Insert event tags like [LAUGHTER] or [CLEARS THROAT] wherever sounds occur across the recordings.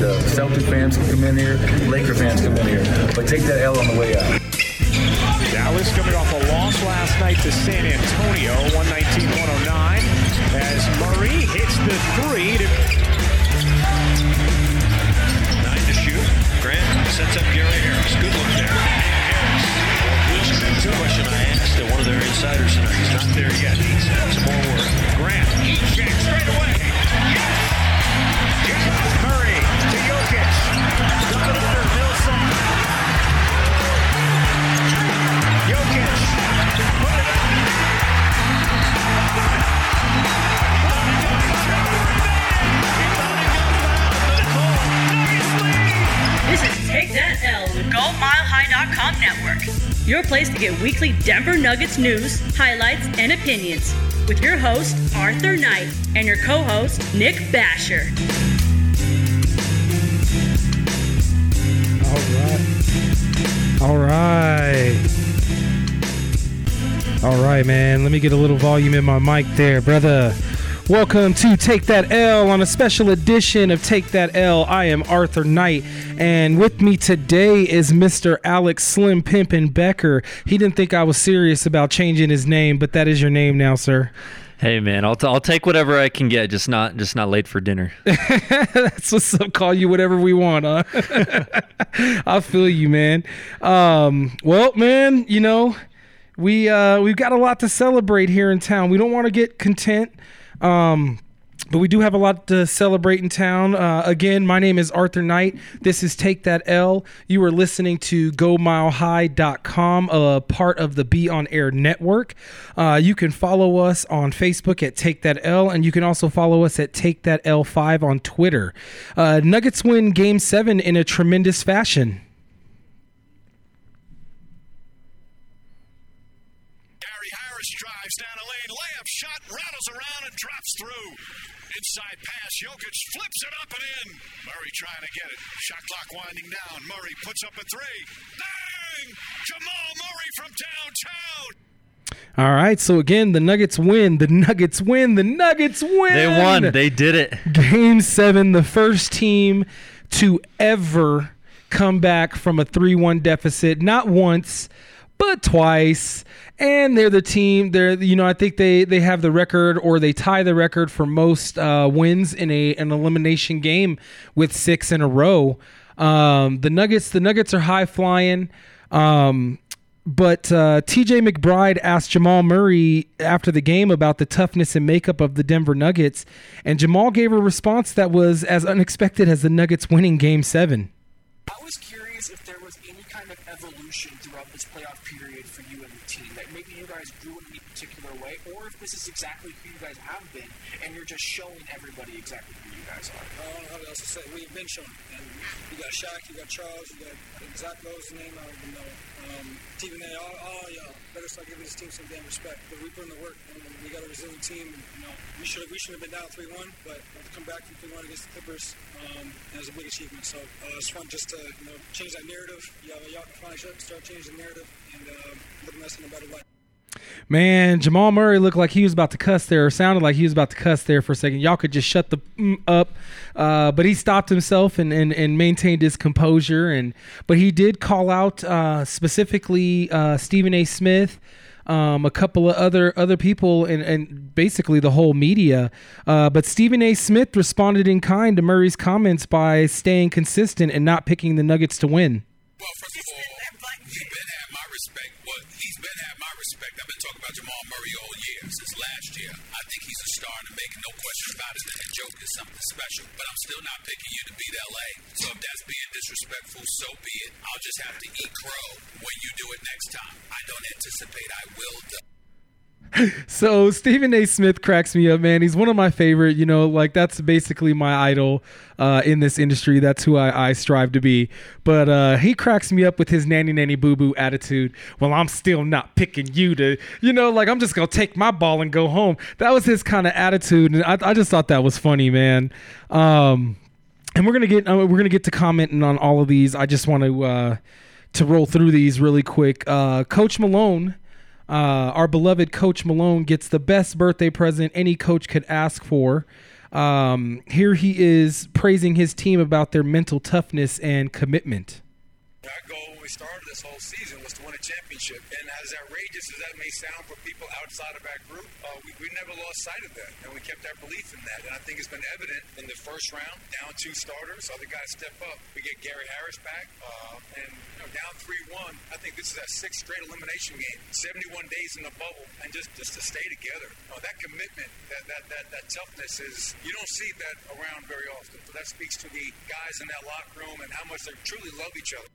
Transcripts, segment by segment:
The Celtic fans can come in here, Laker fans come in here, but take that L on the way out. Dallas coming off a loss last night to San Antonio, 119-109, as Murray hits the three to Nine to shoot. Grant sets up Gary Harris. Good look there. Harris. The question I asked to one of their insiders tonight. He's not there yet. He's had some more work. Grant. Heat check straight away. Yes! Yes! Murray Your place to get weekly Denver Nuggets news, highlights, and opinions. With your host, Arthur Knight, and your co host, Nick Basher. All right. All right. Man. Let me get a little volume in my mic there, brother. Welcome to Take That L on a special edition of Take That L. I am Arthur Knight, and with me today is Mr. Alex Slim Pimpin Becker. He didn't think I was serious about changing his name, but that is your name now, sir. Hey man, I'll, t- I'll take whatever I can get, just not just not late for dinner. [LAUGHS] That's what's up. Call you whatever we want, huh? [LAUGHS] I feel you, man. Um, well, man, you know, we uh, we've got a lot to celebrate here in town. We don't want to get content. Um, but we do have a lot to celebrate in town. Uh, again, my name is Arthur Knight. This is Take That L. You are listening to GoMileHigh.com, a part of the Be On Air network. Uh, you can follow us on Facebook at Take That L, and you can also follow us at Take That L5 on Twitter. Uh, Nuggets win Game 7 in a tremendous fashion. Gary Harris drives down a lane, layup shot, rattles around and drops through. Inside pass, Jokic flips it up and in. Murray trying to get it. Shot clock winding down. Murray puts up a three. Bang! Jamal Murray from downtown. All right, so again, the Nuggets win. The Nuggets win. The Nuggets win. They won. They did it. Game seven, the first team to ever come back from a 3 1 deficit, not once, but twice. And they're the team. They're you know I think they they have the record or they tie the record for most uh, wins in a an elimination game with six in a row. Um, the Nuggets the Nuggets are high flying. Um, but uh, TJ McBride asked Jamal Murray after the game about the toughness and makeup of the Denver Nuggets, and Jamal gave a response that was as unexpected as the Nuggets winning Game Seven. I was curious if there was any kind of evolution throughout this playoff period for you and the team. That maybe you guys grew in any particular way, or if this is exactly who you guys have been, and you're just showing everybody exactly who you guys are. I don't know how else to say. We've been shown. And you got Shaq, you got Charles, you got Zach Lowe's name, I don't even know. Um, Team A, all, all y'all better start giving this team some damn respect. But we put in the work, and we got a resilient team. And, you know, we should we should have been down 3 1, but to come back from 3 1 against the Clippers um, that was a big achievement. So uh, it's fun just to you know change that narrative. Y'all, y'all can finally start changing the narrative and uh, looking at us in a better light. Man, Jamal Murray looked like he was about to cuss there, or sounded like he was about to cuss there for a second. Y'all could just shut the mm up, uh, but he stopped himself and, and, and maintained his composure. And but he did call out uh, specifically uh, Stephen A. Smith, um, a couple of other other people, and, and basically the whole media. Uh, but Stephen A. Smith responded in kind to Murray's comments by staying consistent and not picking the Nuggets to win. Well, first of all, you've been had my respect. Well, he's been I've been talking about Jamal Murray all year, since last year. I think he's a star to making, no question about it. And the joke is something special. But I'm still not picking you to beat LA. So if that's being disrespectful, so be it. I'll just have to eat crow when you do it next time. I don't anticipate I will, though. [LAUGHS] So Stephen A. Smith cracks me up, man. He's one of my favorite. You know, like that's basically my idol uh, in this industry. That's who I, I strive to be. But uh, he cracks me up with his nanny nanny boo boo attitude. Well, I'm still not picking you to, you know, like I'm just gonna take my ball and go home. That was his kind of attitude, and I, I just thought that was funny, man. Um, and we're gonna get uh, we're gonna get to commenting on all of these. I just want to uh, to roll through these really quick. Uh, Coach Malone. Uh, our beloved Coach Malone gets the best birthday present any coach could ask for. Um, here he is praising his team about their mental toughness and commitment. This whole season was to win a championship. And as outrageous as that may sound for people outside of our group, uh, we, we never lost sight of that. And we kept our belief in that. And I think it's been evident in the first round, down two starters. Other guys step up. We get Gary Harris back. Uh, and you know, down 3 1. I think this is our sixth straight elimination game. 71 days in the bubble. And just, just to stay together. Uh, that commitment, that, that, that, that toughness is, you don't see that around very often. So that speaks to the guys in that locker room and how much they truly love each other.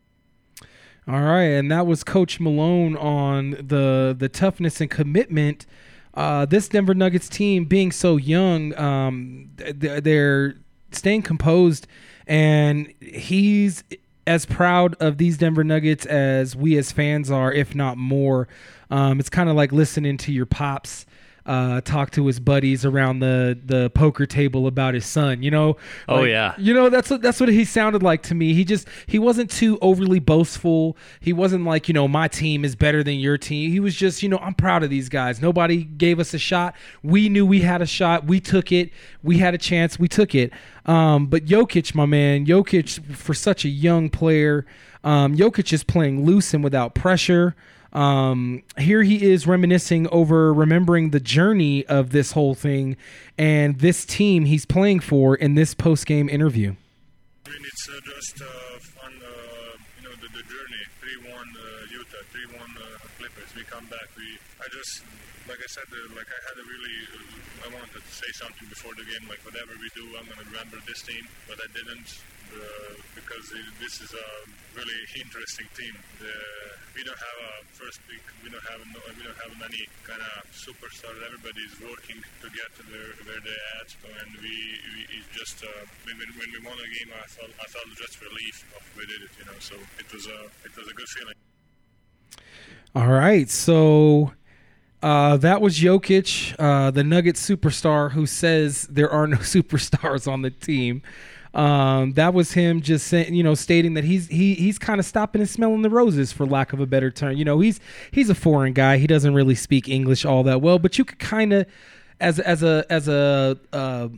All right, and that was Coach Malone on the the toughness and commitment. Uh, this Denver Nuggets team, being so young, um, they're staying composed, and he's as proud of these Denver Nuggets as we as fans are, if not more. Um, it's kind of like listening to your pops uh, talk to his buddies around the the poker table about his son. You know. Oh, Like, yeah. You know that's what that's what he sounded like to me. He just he wasn't too overly boastful. He wasn't like you know my team is better than your team. He was just you know I'm proud of these guys. Nobody gave us a shot. We knew we had a shot. We took it. We had a chance. We took it. Um, but Jokic, my man, Jokic for such a young player. Um, Jokic is playing loose and without pressure. Um, here he is reminiscing over remembering the journey of this whole thing and this team he's playing for in this post game interview. I mean, it's uh, just uh, fun, uh, you know, the, the journey. 3 1 uh, Utah, 3 1 uh, Clippers. We come back. We, I just, like I said, uh, like I had a really, I wanted to say something before the game, like whatever we do, I'm going to remember this team, but I didn't because this is a really interesting team. We don't have a first pick, we don't have no, we don't have any kind of superstars. Everybody is working to get to where, where they're at, and we, we it's just uh, when, when when we won a game, I felt I felt just relief of we did it, you know. So it was a it was a good feeling. All right, so uh, that was Jokic, uh, the Nuggets superstar, who says there are no [LAUGHS] superstars on the team. Um, that was him just saying, you know, stating that he's he he's kind of stopping and smelling the roses, for lack of a better term. You know, he's he's a foreign guy. He doesn't really speak English all that well, but you could kind of, as as a as a uh,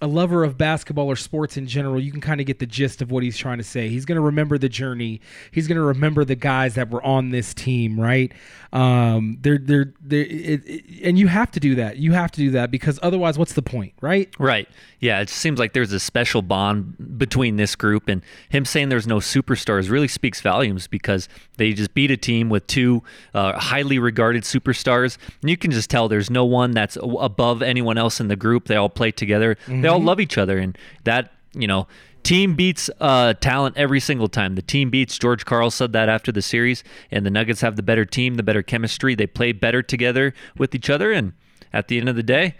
a lover of basketball or sports in general, you can kind of get the gist of what he's trying to say. He's going to remember the journey. He's going to remember the guys that were on this team, right? Um, they're they're they it, it, and you have to do that. You have to do that because otherwise, what's the point, right? Right. Yeah, it seems like there's a special bond between this group and him saying there's no superstars really speaks volumes because they just beat a team with two uh, highly regarded superstars. And you can just tell there's no one that's above anyone else in the group. They all play together. They all love each other and that, you know, team beats uh, talent every single time. The team beats. George Karl said that after the series, and the Nuggets have the better team, the better chemistry. They play better together with each other, and at the end of the day,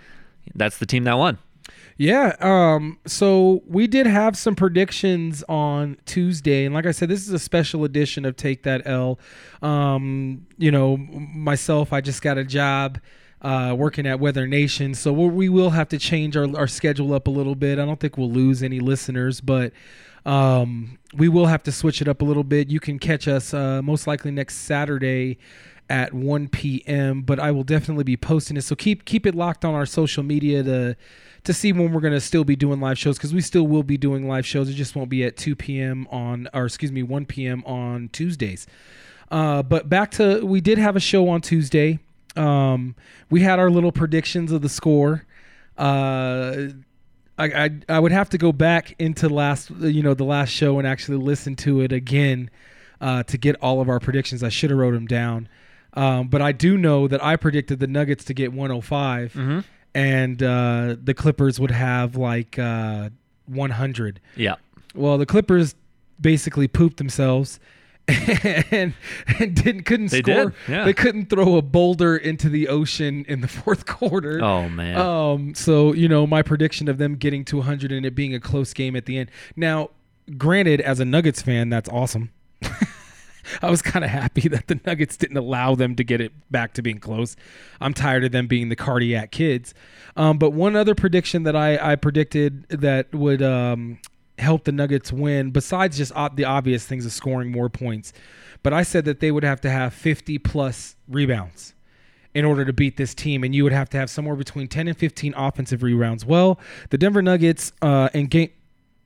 that's the team that won. Yeah. Um, so we did have some predictions on Tuesday, and like I said, this is a special edition of Take That L. Um, you know, myself, I just got a job. Uh, working at Weather Nation, so we will have to change our, our schedule up a little bit. I don't think we'll lose any listeners, but um, we will have to switch it up a little bit. You can catch us uh, most likely next Saturday at 1 p.m. But I will definitely be posting it. So keep keep it locked on our social media to to see when we're gonna still be doing live shows because we still will be doing live shows. It just won't be at 2 p.m. on or excuse me 1 p.m. on Tuesdays. Uh, but back to we did have a show on Tuesday. Um, we had our little predictions of the score. Uh, I, I I would have to go back into last you know the last show and actually listen to it again uh, to get all of our predictions. I should have wrote them down, um, but I do know that I predicted the Nuggets to get 105, and uh, the Clippers would have like uh, 100. Yeah. Well, the Clippers basically pooped themselves. [LAUGHS] and, and didn't couldn't They score. did, yeah. They couldn't throw a boulder into the ocean in the [LAUGHS] fourth quarter. Oh, man. Um, so you know my prediction of them getting to 100 and it being a close game at the end. Now, granted, as a Nuggets fan, that's awesome. [LAUGHS] I was kind of happy that the Nuggets didn't allow them to get it back to being close. I'm tired of them being the cardiac kids. Um, but one other prediction that I, I predicted that would um, help the Nuggets win, besides just ob- the obvious things of scoring more points, but I said that they would have to have 50 plus rebounds. in order to beat this team, and you would have to have somewhere between 10 and 15 offensive rebounds. Well, the Denver Nuggets uh, in game.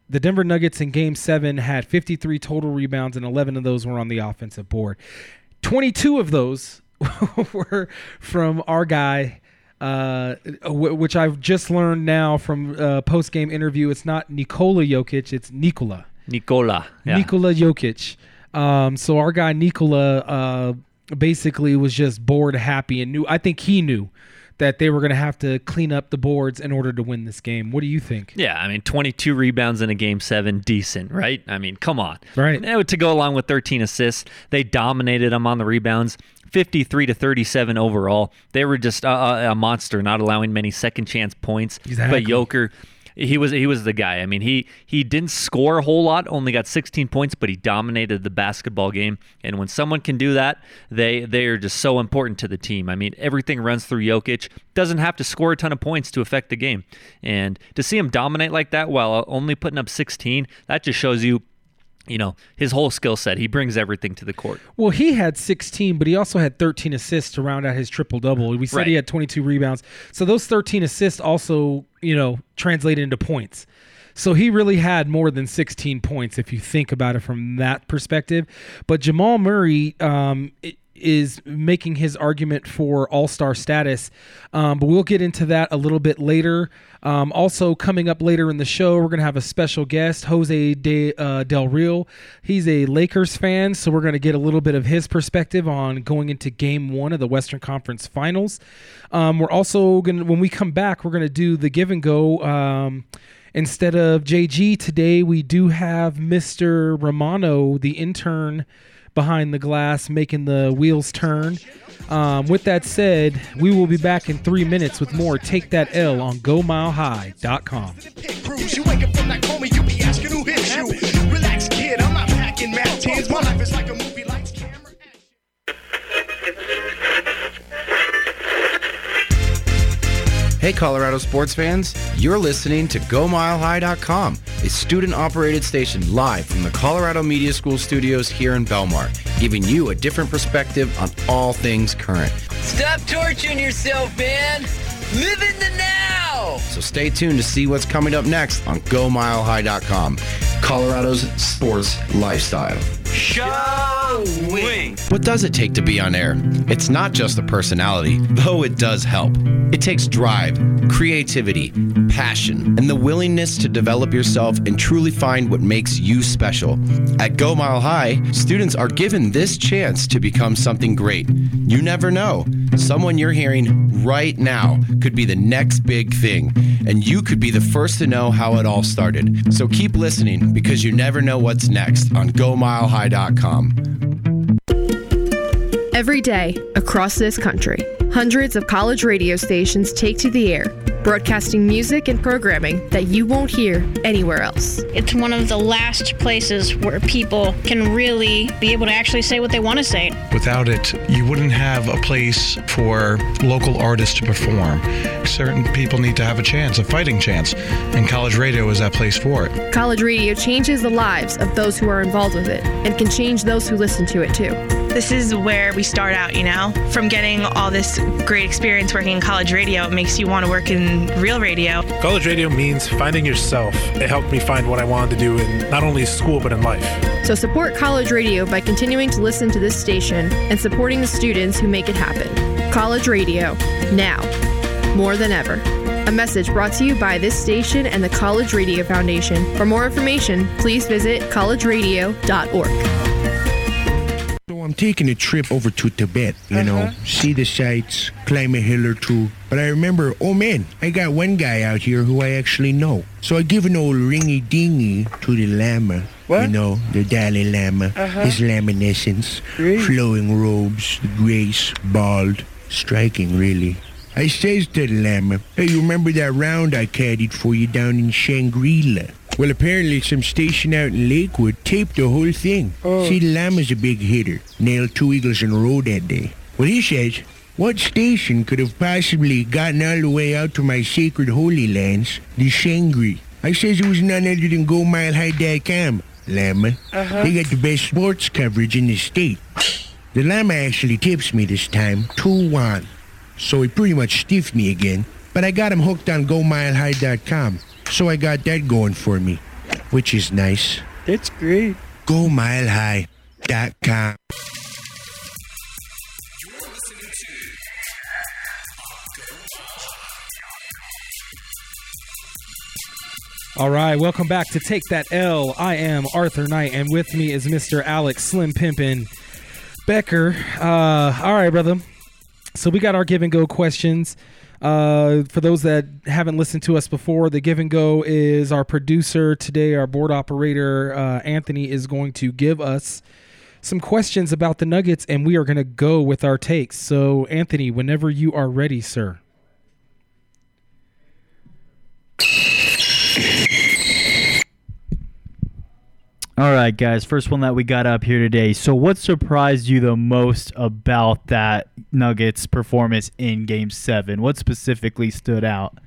The Denver Nuggets in game seven had 53 total rebounds, and 11 of those were on the offensive board. 22 of those [LAUGHS] were from our guy, uh, w- which I've just learned now from uh, post game interview. It's not Nikola Jokic, it's Nikola. Nikola. Yeah. Nikola Jokic. Um, so our guy Nikola uh, basically was just bored, happy, and knew. I think he knew that they were going to have to clean up the boards in order to win this game. What do you think? Yeah, I mean, 22 rebounds in a game seven, decent, right? I mean, come on. Right. And to go along with 13 assists, they dominated them on the rebounds. 53 to 37 overall. They were just a, a monster, not allowing many second chance points. Exactly. But Joker, he was he was the guy. I mean, he he didn't score a whole lot, only got 16 points, but he dominated the basketball game. And when someone can do that, they they are just so important to the team. I mean, everything runs through Jokic. Doesn't have to score a ton of points to affect the game. And to see him dominate like that while only putting up 16, that just shows you you know his whole skill set he brings everything to the court Well, he had 16, but he also had 13 assists to round out his triple double. We said he had 22 rebounds. So those 13 assists also, you know, translated into points. So he really had more than 16 points if you think about it from that perspective. But Jamal Murray um, i- is making his argument for All Star status, um, but we'll get into that a little bit later. Um, also, coming up later in the show, we're going to have a special guest, Jose De, uh, Del Real. He's a Lakers fan, so we're going to get a little bit of his perspective on going into Game One of the Western Conference Finals. Um, we're also going to, when we come back, we're going to do the give and go. Um, instead of JG today, we do have Mr. Romano, the intern behind the glass, making the wheels turn. Um, with that said, we will be back in three minutes with more Take That L on GoMileHigh.com. You wake up from that coma, you be asking who you. Relax, kid, I'm not packing. My life is like a Hey, Colorado sports fans, you're listening to GoMileHigh.com, a student operated station live from the Colorado Media School studios here in Belmar, giving you a different perspective on all things current. Stop torturing yourself, man. Live in the now. So stay tuned to see what's coming up next on GoMileHigh.com, Colorado's sports lifestyle. Showing. What does it take to be on air? It's not just a personality, though it does help. It takes drive, creativity, passion, and the willingness to develop yourself and truly find what makes you special. At Go Mile High, students are given this chance to become something great. You never know. Someone you're hearing right now could be the next big thing, and you could be the first to know how it all started. So keep listening because you never know what's next on GoMileHigh.com. Every day, across this country, hundreds of college radio stations take to the air, broadcasting music and programming that you won't hear anywhere else. It's one of the last places where people can really be able to actually say what they want to say. Without it, you wouldn't have a place for local artists to perform. Certain people need to have a chance, a fighting chance, and college radio is that place for it. College radio changes the lives of those who are involved with it and can change those who listen to it too. This is where we start out, you know? From getting all this great experience working in college radio, it makes you want to work in real radio. College radio means finding yourself. It helped me find what I wanted to do in not only school but in life. So support college radio by continuing to listen to this station and supporting the students who make it happen. College radio, now, more than ever. A message brought to you by this station and the College Radio Foundation. For more information, please visit collegeradio.org. I'm taking a trip over to Tibet, you know, see the sights, climb a hill or two. But I remember, oh man, I got one guy out here who I actually know. So I give an old ringy dingy to the Lama. What? You know, the Dalai Lama, Uh-huh. his laminescence, flowing robes, the grace, bald, striking really. I says to the Lama, hey, you remember that round I caddied for you down in Shangri-La? Well, apparently some station out in Lakewood taped the whole thing. See, the Lama's a big hitter. Nailed two eagles in a row that day. Well, he says, what station could have possibly gotten all the way out to my sacred holy lands, the Shangri? I says it was none other than GoMileHigh.com, Lama. Uh-huh. They got the best sports coverage in the state. The Lama actually tips me this time, 2-1. so he pretty much stiffed me again. But I got him hooked on GoMileHigh.com, so I got that going for me, which is nice. That's great. GoMileHigh.com. All right, welcome back to Take That L. I am Arthur Knight, and with me is Mr. Alex Slim Pimpin Becker. Uh, all right, brother. So we got our give and go questions. Uh, for those that haven't listened to us before, the give and go is our producer today, our board operator uh, Anthony is going to give us some questions about the Nuggets, and we are going to go with our takes. So, Anthony, whenever you are ready, sir. All right, guys. First one that we got up here today. So, what surprised you the most about that Nuggets performance in Game Seven? What specifically stood out?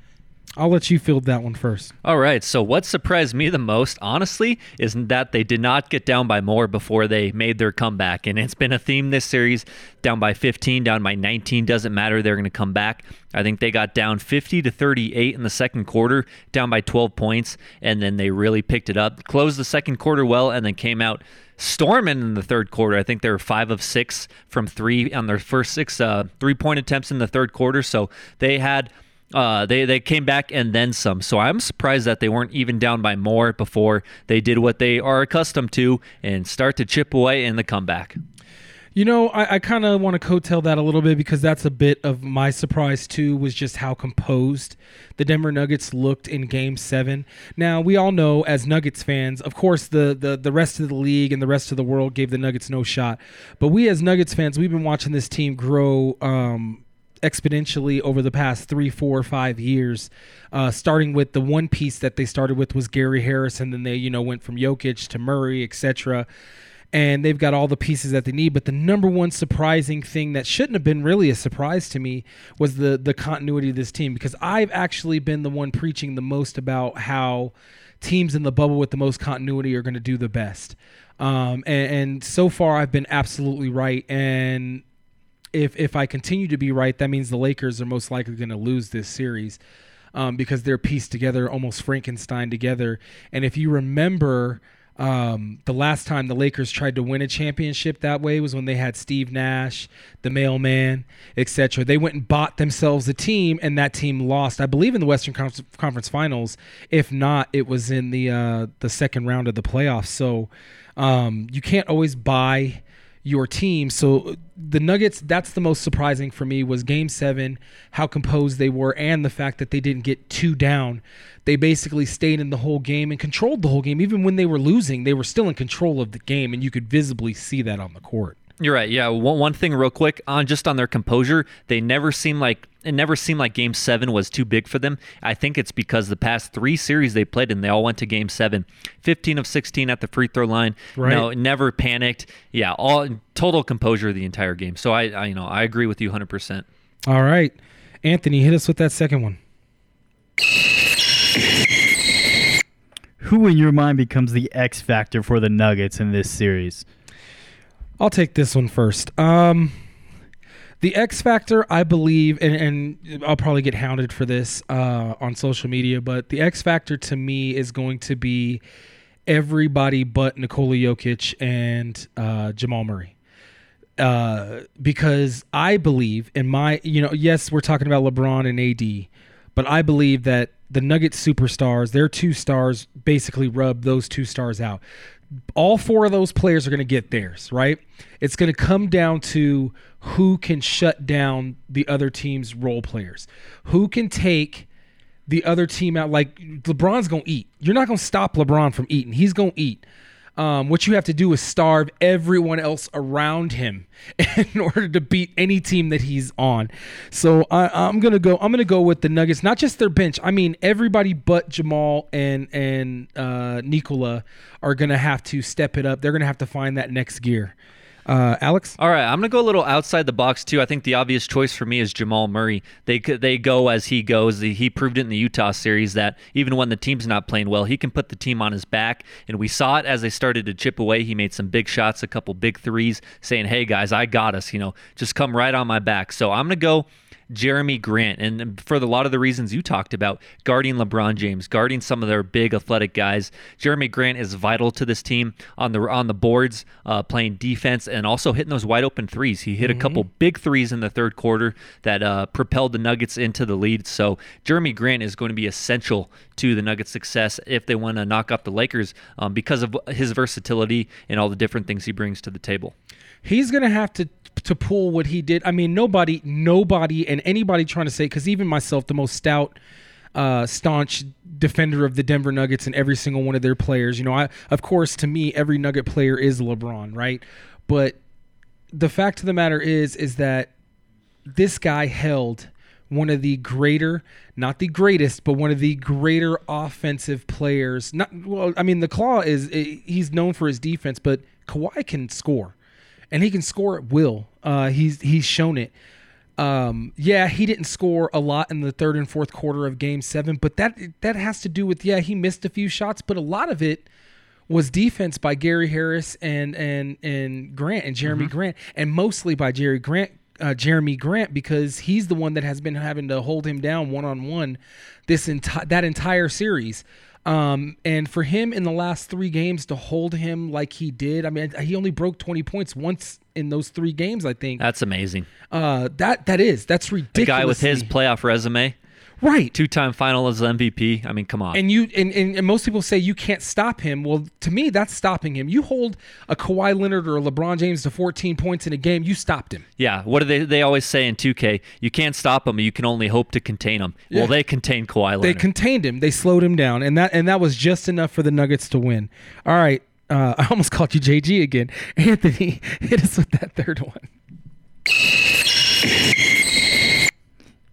I'll let you field that one first. All right. So, what surprised me the most, honestly, is that they did not get down by more before they made their comeback. And it's been a theme this series down by 15, down by 19. Doesn't matter. They're going to come back. I think they got down 50 to 38 in the second quarter, down by 12 points. And then they really picked it up, closed the second quarter well, and then came out storming in the third quarter. I think they were five of six from three on their first six uh, three point attempts in the third quarter. So they had uh, they they came back and then some. So I'm surprised that they weren't even down by more before they did what they are accustomed to and start to chip away in the comeback. You know, I, I kind of want to coattail that a little bit because that's a bit of my surprise too. Was just how composed the Denver Nuggets looked in Game Seven. Now we all know as Nuggets fans, of course, the the the rest of the league and the rest of the world gave the Nuggets no shot. But we as Nuggets fans, we've been watching this team grow. Um, exponentially over the past three, four, five years. Uh, starting with the one piece that they started with was Gary Harris, and then they you know went from Jokic to Murray, etc. And they've got all the pieces that they need. But the number one surprising thing that shouldn't have been really a surprise to me was the the continuity of this team because I've actually been the one preaching the most about how teams in the bubble with the most continuity are going to do the best. Um, and, and so far, I've been absolutely right. And if if I continue to be right, that means the Lakers are most likely going to lose this series um, because they're pieced together, almost Frankenstein together. And if you remember, um, the last time the Lakers tried to win a championship that way was when they had Steve Nash, the mailman, etc. They went and bought themselves a team, and that team lost. I believe in the Western Conference, Finals. If not, it was in the uh, the second round of the playoffs. So um, you can't always buy your team. So the Nuggets, that's the most surprising for me was game seven, how composed they were, and the fact that they didn't get two down. They basically stayed in the whole game and controlled the whole game. Even when they were losing, they were still in control of the game, and you could visibly see that on the court. You're right. Yeah. One, one thing, real quick, on just on their composure, they never seem like it never seemed like Game Seven was too big for them. I think it's because the past three series they played and they all went to Game Seven, 15 of 16 at the free throw line. Right. No, never panicked. Yeah, all total composure the entire game. So I, I you know, I agree with you 100. percent All right, Anthony, hit us with that second one. Who in your mind becomes the X factor for the Nuggets in this series? I'll take this one first. Um, the X Factor, I believe, and, and I'll probably get hounded for this uh, on social media, but the X Factor to me is going to be everybody but Nikola Jokic and uh, Jamal Murray. Uh, because I believe in my, you know, yes, we're talking about LeBron and AD, but I believe that the Nuggets superstars, their two stars, basically rub those two stars out all four of those players are going to get theirs, right? It's going to come down to who can shut down the other team's role players. Who can take the other team out like LeBron's going to eat. You're not going to stop LeBron from eating. He's going to eat. Um, what you have to do is starve everyone else around him [LAUGHS] in order to beat any team that he's on. So I, I'm gonna go. I'm gonna go with the Nuggets. Not just their bench. I mean everybody but Jamal and and uh, Nikola are gonna have to step it up. They're gonna have to find that next gear. Uh, Alex? All right, I'm to go a little outside the box too. I think the obvious choice for me is Jamal Murray. They they go as he goes. He proved it in the Utah series that even when the team's not playing well, he can put the team on his back. And we saw it as they started to chip away. He made some big shots, a couple big threes, saying, "Hey guys, I got us. You know, just come right on my back." So I'm to go Jerami Grant. And for the, a lot of the reasons you talked about, guarding LeBron James, guarding some of their big athletic guys, Jerami Grant is vital to this team on the on the boards, uh, playing defense and also hitting those wide open threes. He hit Mm-hmm. a couple big threes in the third quarter that uh, propelled the Nuggets into the lead. So Jerami Grant is going to be essential to the Nuggets' success if they want to knock off the Lakers um, because of his versatility and all the different things he brings to the table. He's gonna have to to pull what he did. I mean, nobody, nobody, and anybody trying to say because even myself, the most stout, uh, staunch defender of the Denver Nuggets and every single one of their players. You know, I of course to me every Nugget player is LeBron, right? But the fact of the matter is, is that this guy held one of the greater, not the greatest, but one of the greater offensive players. Not well, I mean, the Claw is he's known for his defense, but Kawhi can score, and he can score at will. Uh, he's he's shown it. Um, yeah, he didn't score a lot in the third and fourth quarter of Game Seven, but that that has to do with yeah he missed a few shots, but a lot of it was defense by Gary Harris and and and Grant and Jerami Grant, and mostly by Jerry Grant, uh, Jerami Grant, because he's the one that has been having to hold him down one on one this entire that entire series. Um, and for him in the last three games to hold him like he did, I mean, he only broke twenty points once in those three games. I think That's amazing. uh, that that is that's ridiculous. The guy with his playoff resume, right? Two-time Finals MVP. I mean, come on. And you and, and, and most people say you can't stop him. Well, to me, that's stopping him. You hold a Kawhi Leonard or a LeBron James to 14 points in a game, you stopped him. Yeah, what do they they always say in 2K? You can't stop them, you can only hope to contain them. Yeah. Well, they contain Kawhi Leonard. They contained him. They slowed him down, and that and that was just enough for the Nuggets to win. All right, uh, [LAUGHS] I almost called you JG again. Anthony, [LAUGHS] hit us with that third one.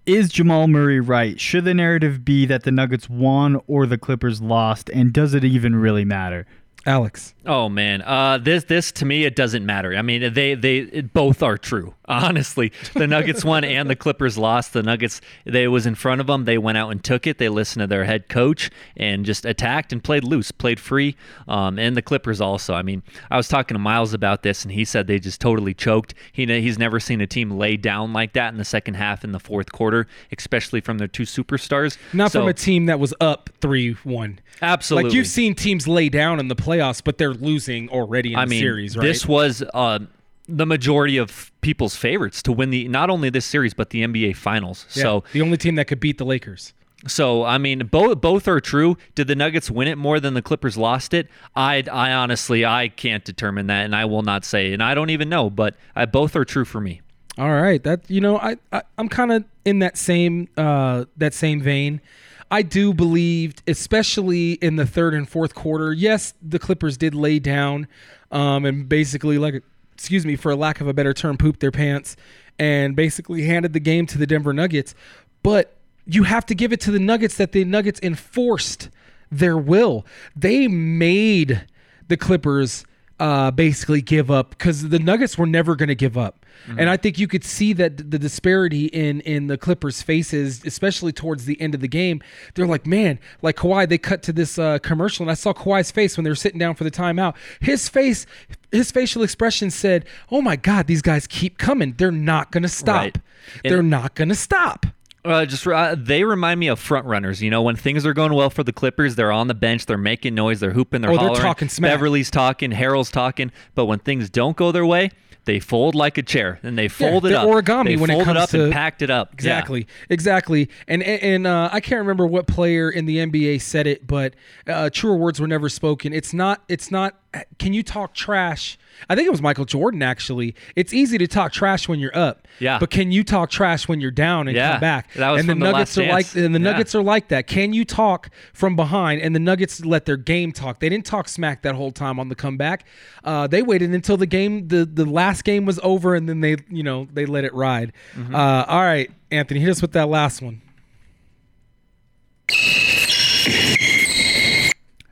Is Jamal Murray right? Should the narrative be that the Nuggets won or the Clippers lost? And does it even really matter? Alex. Oh man, uh, this this to me it doesn't matter. I mean, they they both are true. Honestly, the Nuggets won and the Clippers lost. The Nuggets they was in front of them. They went out and took it. They listened to their head coach and just attacked and played loose, played free. Um, and the Clippers also. I mean, I was talking to Miles about this, and he said they just totally choked. He he's never seen a team lay down like that in the second half in the fourth quarter, especially from their two superstars. Not So- from a team that was up three one. Absolutely. Like you've seen teams lay down in the playoffs, but they're losing already in I the mean, series, right? this was uh, the majority of people's favorites to win the not only this series but the NBA Finals. Yeah, So, the only team that could beat the Lakers. so I mean, both both are true. Did the Nuggets win it more than the Clippers lost it? I, I honestly, I can't determine that, and I will not say, and I don't even know. But I, both are true for me. All right, that you know, I, I I'm kind of in that same uh that same vein. I do believe, especially in the third and fourth quarter. Yes, the Clippers did lay down, um, and basically, like, excuse me, for lack of a better term, pooped their pants, and basically handed the game to the Denver Nuggets. But you have to give it to the Nuggets that the Nuggets enforced their will. They made the Clippers uh, basically give up because the Nuggets were never going to give up. And I think you could see that the disparity in in the Clippers' faces, especially towards the end of the game. They're like, man, like Kawhi. They cut to this uh, commercial, and I saw Kawhi's face when they were sitting down for the timeout. His face, his facial expression said, "Oh my God, these guys keep coming. They're not going to stop. Right. They're And- not going to stop." Uh, just uh, they remind me of front runners. You know, when things are going well for the Clippers, they're on the bench, they're making noise, they're hooping, they're Oh, they're talking smack. Beverley's talking, Harrell's talking. But when things don't go their way, they fold like a chair and they fold it up. origami they when it fold comes up to and packed it up. Yeah. Exactly, exactly. And and, and, uh, I can't remember what player in the NBA said it, but uh, truer words were never spoken. It's not. It's not. Can you talk trash? I think it was Michael Jordan actually. It's easy to talk trash when you're up. Yeah. But can you talk trash when you're down and Yeah, come back? that was and the the Nuggets Last are like and the Yeah. Nuggets are like that. Can you talk from behind? And the Nuggets let their game talk. They didn't talk smack that whole time on the comeback. Uh, they waited until the game the the last game was over and then they you know they let it ride. Mm-hmm. Uh, all right, Anthony, hit us with that last one.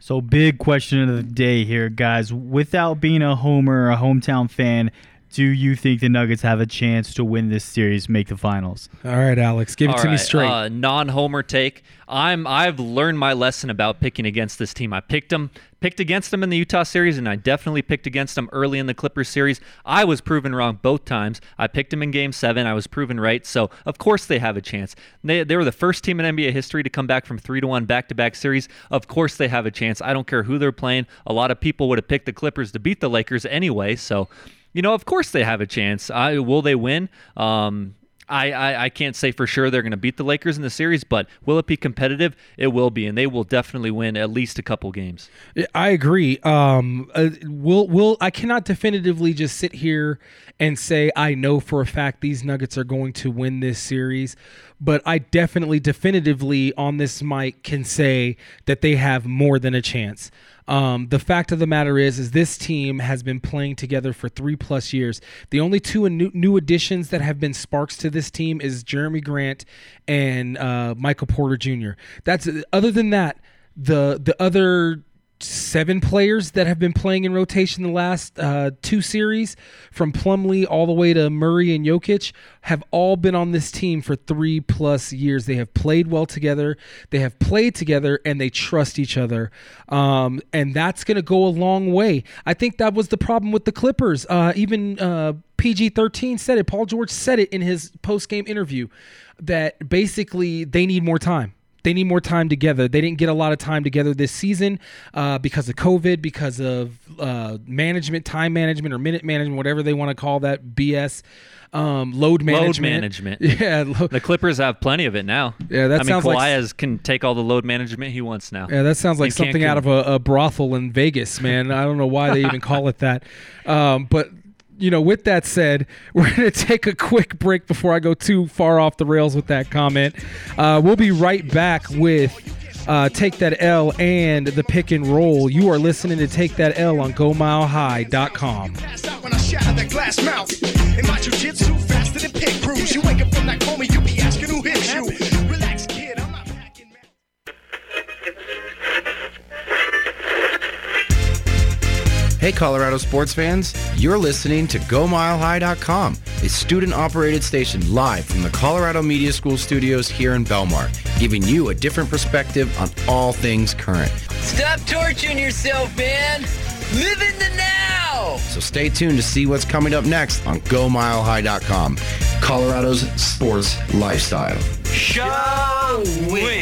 So, big question of the day here, guys. Without being a homer a hometown fan, do you think the Nuggets have a chance to win this series, make the finals? All right, Alex, give it All to me straight. Uh, non-homer take. I'm I've learned my lesson about picking against this team. I picked them, picked against them in the Utah series, and I definitely picked against them early in the Clippers series. I was proven wrong both times. I picked them in Game Seven. I was proven right. So of course they have a chance. They they were the first team in NBA history to come back from three to one back-to-back series. Of course they have a chance. I don't care who they're playing. A lot of people would have picked the Clippers to beat the Lakers anyway. So you know, of course they have a chance. I, will they win? Um, I, I, I can't say for sure they're going to beat the Lakers in the series, but will it be competitive? It will be, and they will definitely win at least a couple games. I agree. Um, uh, we'll, we'll, I cannot definitively just sit here and say I know for a fact these Nuggets are going to win this series, but I definitely, definitively on this mic can say that they have more than a chance. Um, the fact of the matter is, is this team has been playing together for three plus years. The only two new, new additions that have been sparks to this team is Jerami Grant and uh, Michael Porter Jr. That's other than that, the the other seven players that have been playing in rotation the last uh, two series, from Plumlee all the way to Murray and Jokic, have all been on this team for three plus years. They have played well together, they have played together, and they trust each other. Um, and that's going to go a long way. I think that was the problem with the Clippers. Uh, even uh, PG 13 said it. Paul George said it in his post game interview that basically they need more time they need more time together. They didn't get a lot of time together this season uh, because of COVID, because of uh, management, time management, or minute management, whatever they want to call that BS. Um, load management. Load management. [LAUGHS] Yeah, lo- the Clippers have plenty of it now. Yeah, that I mean, sounds Kawhi like- has, can take all the load management he wants now. Yeah, that sounds like In something out of a, a brothel in Vegas, man. I don't know why they even call it that. [LAUGHS] Um, but you know, with that said, [LAUGHS] we're going to take a quick break before I go too far off the rails with that comment. Uh, we'll be right back with uh, Take That L and the pick and roll. You are listening to Take That L on GoMileHigh.com. when I shatter that glass mouth. In my jujitsu, faster than. You Hey, Colorado sports fans, you're listening to GoMileHigh.com, a student operated station live from the Colorado Media School studios here in Belmar, giving you a different perspective on all things current. Stop torturing yourself, man. Live in the now. So stay tuned to see what's coming up next on GoMileHigh.com, Colorado's sports lifestyle.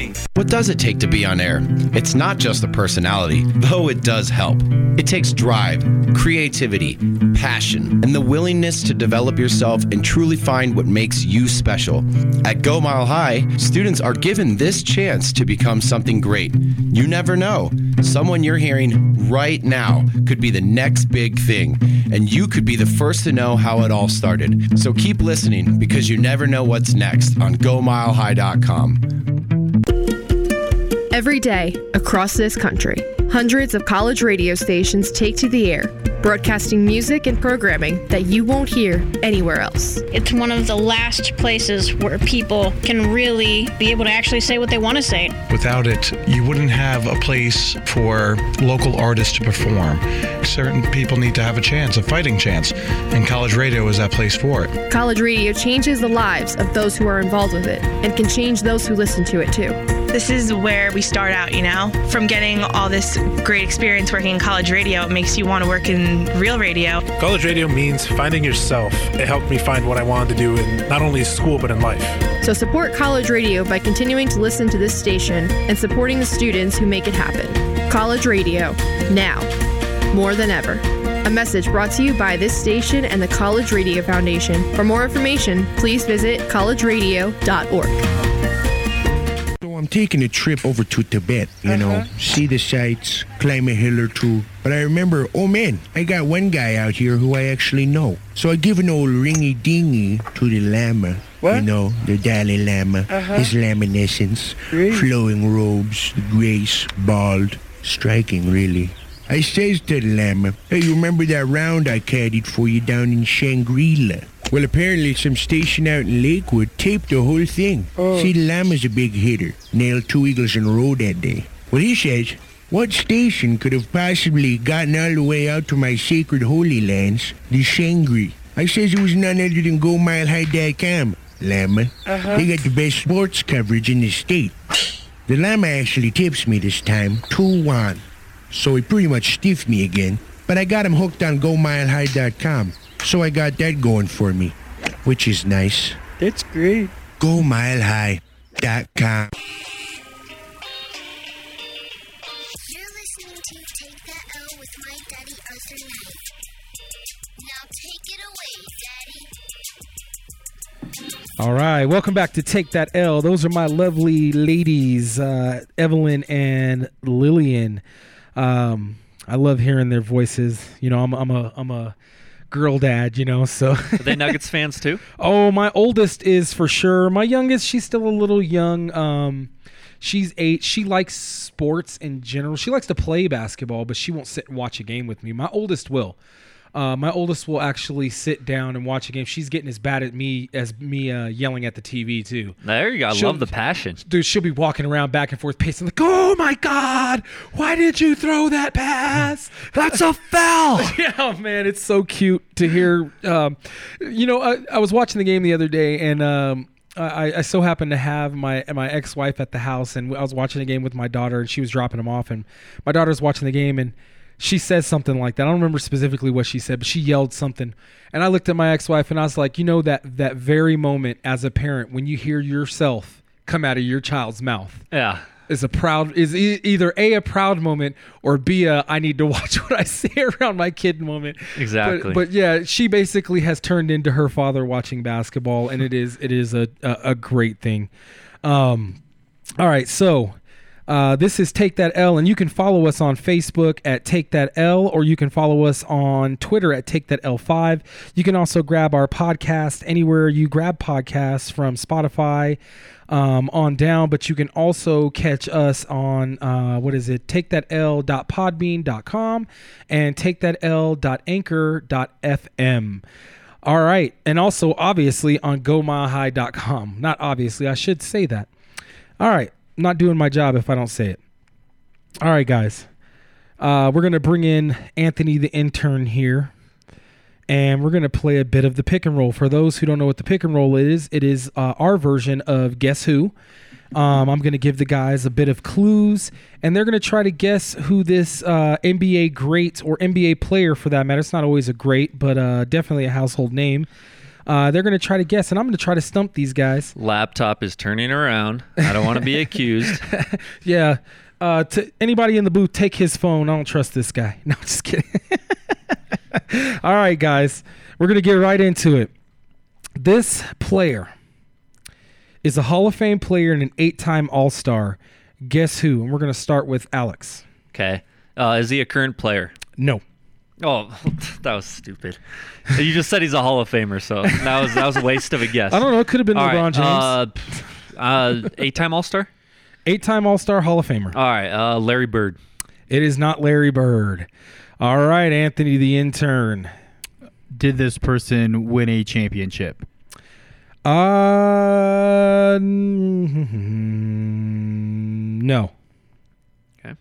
Showing. What does it take to be on air? It's not just the personality, though it does help. It takes drive, creativity, passion, and the willingness to develop yourself and truly find what makes you special. At Go Mile High, students are given this chance to become something great. You never know. Someone you're hearing right now could be the next big thing, and you could be the first to know how it all started. So keep listening because you never know what's next on GoMileHigh.com. Every day, across this country, hundreds of college radio stations take to the air, broadcasting music and programming that you won't hear anywhere else. It's one of the last places where people can really be able to actually say what they want to say. Without it, you wouldn't have a place for local artists to perform. Certain people need to have a chance, a fighting chance, and college radio is that place for it. College radio changes the lives of those who are involved with it and can change those who listen to it too. This is where we start out, you know? From getting all this great experience working in college radio, it makes you want to work in real radio. College radio means finding yourself. It helped me find what I wanted to do in not only school but in life. So support college radio by continuing to listen to this station and supporting the students who make it happen. College radio, now, more than ever. A message brought to you by this station and the College Radio Foundation. For more information, please visit collegeradio.org. I'm taking a trip over to Tibet, you know, see the sights, climb a hill or two. But I remember, oh man, I got one guy out here who I actually know. So I give an old ringy dingy to the Lama. What? You know, the Dalai Lama, Uh-huh. his laminescence, flowing robes, the grace, bald, striking really. I says to the Lama, hey, you remember that round I caddied for you down in Shangri-La? Well, apparently some station out in Lakewood taped the whole thing. See, the Lama's a big hitter. Nailed two eagles in a row that day. Well, he says, what station could have possibly gotten all the way out to my sacred holy lands, the Shangri? I says it was none other than Go Mile GoMileHigh.com, Lama. Uh-huh. They got the best sports coverage in the state. The Lama actually tips me this time, 2-1. So he pretty much stiffed me again, but I got him hooked on GoMileHigh.com. So I got that going for me, which is nice. That's great. GoMileHigh.com. You're listening to Take That L with my daddy Arthur Knight. Now take it away, daddy. All right, welcome back to Take That L. Those are my lovely ladies, uh, Evelyn and Lillian. Um, I love hearing their voices. You know, I'm, I'm a I'm a girl dad. You know, so Are they [LAUGHS] Nuggets fans too? Oh, my oldest is for sure. My youngest, she's still a little young. Um, she's eight. She likes sports in general. She likes to play basketball, but she won't sit and watch a game with me. My oldest will. Uh, my oldest will actually sit down and watch a game. She's getting as bad at me as me uh, yelling at the TV too. There you go. I She'll- love the passion. Dude, she'll be walking around back and forth, pacing like, "Oh my god, why did you throw that pass? That's a foul!" [LAUGHS] yeah, man, it's so cute to hear. Um, you know, I, I was watching the game the other day, and um, I, I so happened to have my my ex wife at the house, and I was watching a game with my daughter, and she was dropping him off, and my daughter's watching the game, and she says something like that. I don't remember specifically what she said, but she yelled something. And I looked at my ex-wife and I was like, you know that that very moment as a parent when you hear yourself come out of your child's mouth. Yeah. Is a proud is e- either a a proud moment or b a I need to [LAUGHS] watch what I say around my kid moment. Exactly. But, but yeah, she basically has turned into her father watching basketball, and it is it is a a, a great thing. Um, all right, so uh, this is Take That L, and you can follow us on Facebook at Take That L, or you can follow us on Twitter at Take That L5. You can also grab our podcast anywhere you grab podcasts from Spotify um, on down, but you can also catch us on uh, what is it? Take That L.podbean.com and Take That L.anchor.fm. All right, and also obviously on GoMileHigh.com. Not obviously, I should say that. All right, not doing my job if I don't say it. All right, guys. Uh, we're going to bring in Anthony the intern here. And we're going to play a bit of the pick and roll. For those who don't know what the pick and roll is, it is uh, our version of Guess Who. Um, I'm going to give the guys a bit of clues, and they're going to try to guess who this uh, NBA great or NBA player, for that matter. It's not always a great, but uh, definitely a household name. Uh, they're going to try to guess, and I'm going to try to stump these guys. Laptop is turning around. I don't want to be [LAUGHS] accused. [LAUGHS] yeah. Uh, to anybody in the booth, take his phone. I don't trust this guy. [LAUGHS] No, just kidding. All right, guys, we're gonna get right into it. This player is a Hall of Fame player and an eight-time All-Star. Guess who? And we're gonna start with Alex. Okay. Uh, is he a current player? No. Oh, [LAUGHS] that was stupid. You just said he's a Hall of Famer, so that was that was a waste of a guess. I don't know. It could have been All right, LeBron James. Uh, uh, eight-time All-Star. Eight-time All-Star Hall of Famer. All right, uh, Larry Bird. It is not Larry Bird. All right, Anthony the intern. Did this person win a championship? Uh, [LAUGHS] no. Okay.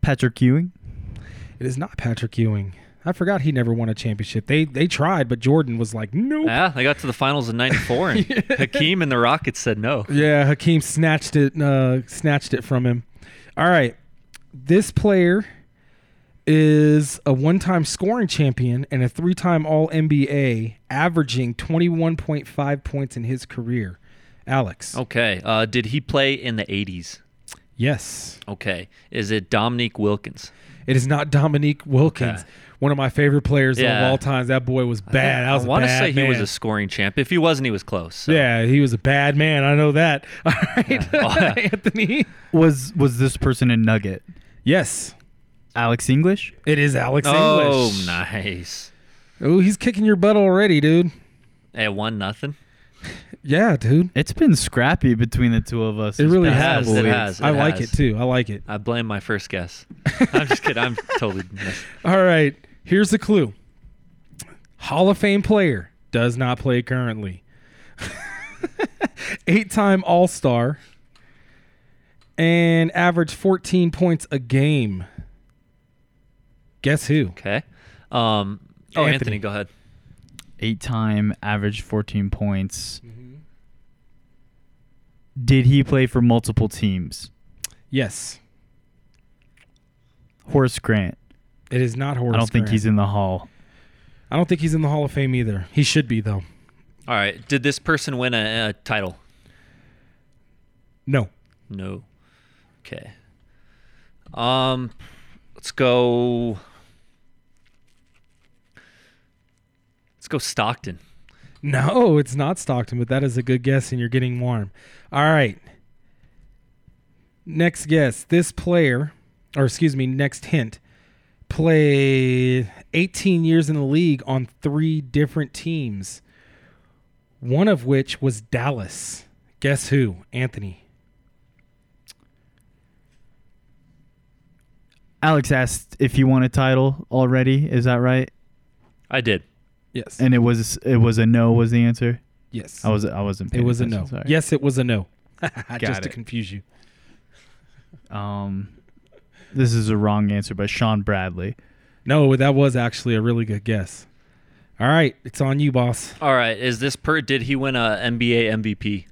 Patrick Ewing. It is not Patrick Ewing. I forgot he never won a championship. They they tried, but Jordan was like, nope. Yeah, they got to the finals in '94, and [LAUGHS] Hakeem and the Rockets said no. Yeah, Hakeem snatched it uh, snatched it from him. All right, this player is a one-time scoring champion and a three-time All NBA, averaging 21.5 points in his career. Alex. Okay. Uh, did he play in the '80s? Yes. Okay. Is it Dominique Wilkins? It is not Dominique Wilkins, Okay. one of my favorite players of all time. That boy was bad. I, was I a want to bad say he was a scoring champ. If he wasn't, he was close. so. Yeah, he was a bad man. I know that. [LAUGHS] All right, [LAUGHS] [LAUGHS] Anthony. Was was this person a Nugget? Yes. Alex English. It is Alex Oh, English. Oh, nice. Oh, he's kicking your butt already, dude. At one nothing. Yeah, dude. It's been scrappy between the two of us. It really has. It weeks. has. I it like has. it too. I like it. I blame my first guess. [LAUGHS] I'm just kidding. I'm totally. All right. Here's the clue. Hall of Fame player does not play currently. [LAUGHS] Eight-time All-Star and averaged 14 points a game. Guess who? Okay. Um. Oh, Anthony. Anthony, go ahead. Eight time, average 14 points. Mm-hmm. Did he play for multiple teams? Yes. Horace Grant. It is not Horace I don't think he's in the Hall. I don't think he's in the Hall of Fame either. He should be though. All right. Did this person win a, a title? No. No. Okay. Um, let's go. Let's go Stockton. No, it's not Stockton, but that is a good guess, and you're getting warm. All right. Next guess. This player, or excuse me, next hint, played 18 years in the league on three different teams, one of which was Dallas. Guess who? Anthony. Alex asked if you won a title already. Is that right? I did. Yes. And it was it was a no. Was the answer? Yes. I was I wasn't. It paying was a no. sorry. Yes, it was a no. [LAUGHS] Got Just to confuse you. Um, this is a wrong answer, but Shawn Bradley. No, that was actually a really good guess. All right, it's on you, boss. All right. Is this per? Did he win a NBA MVP?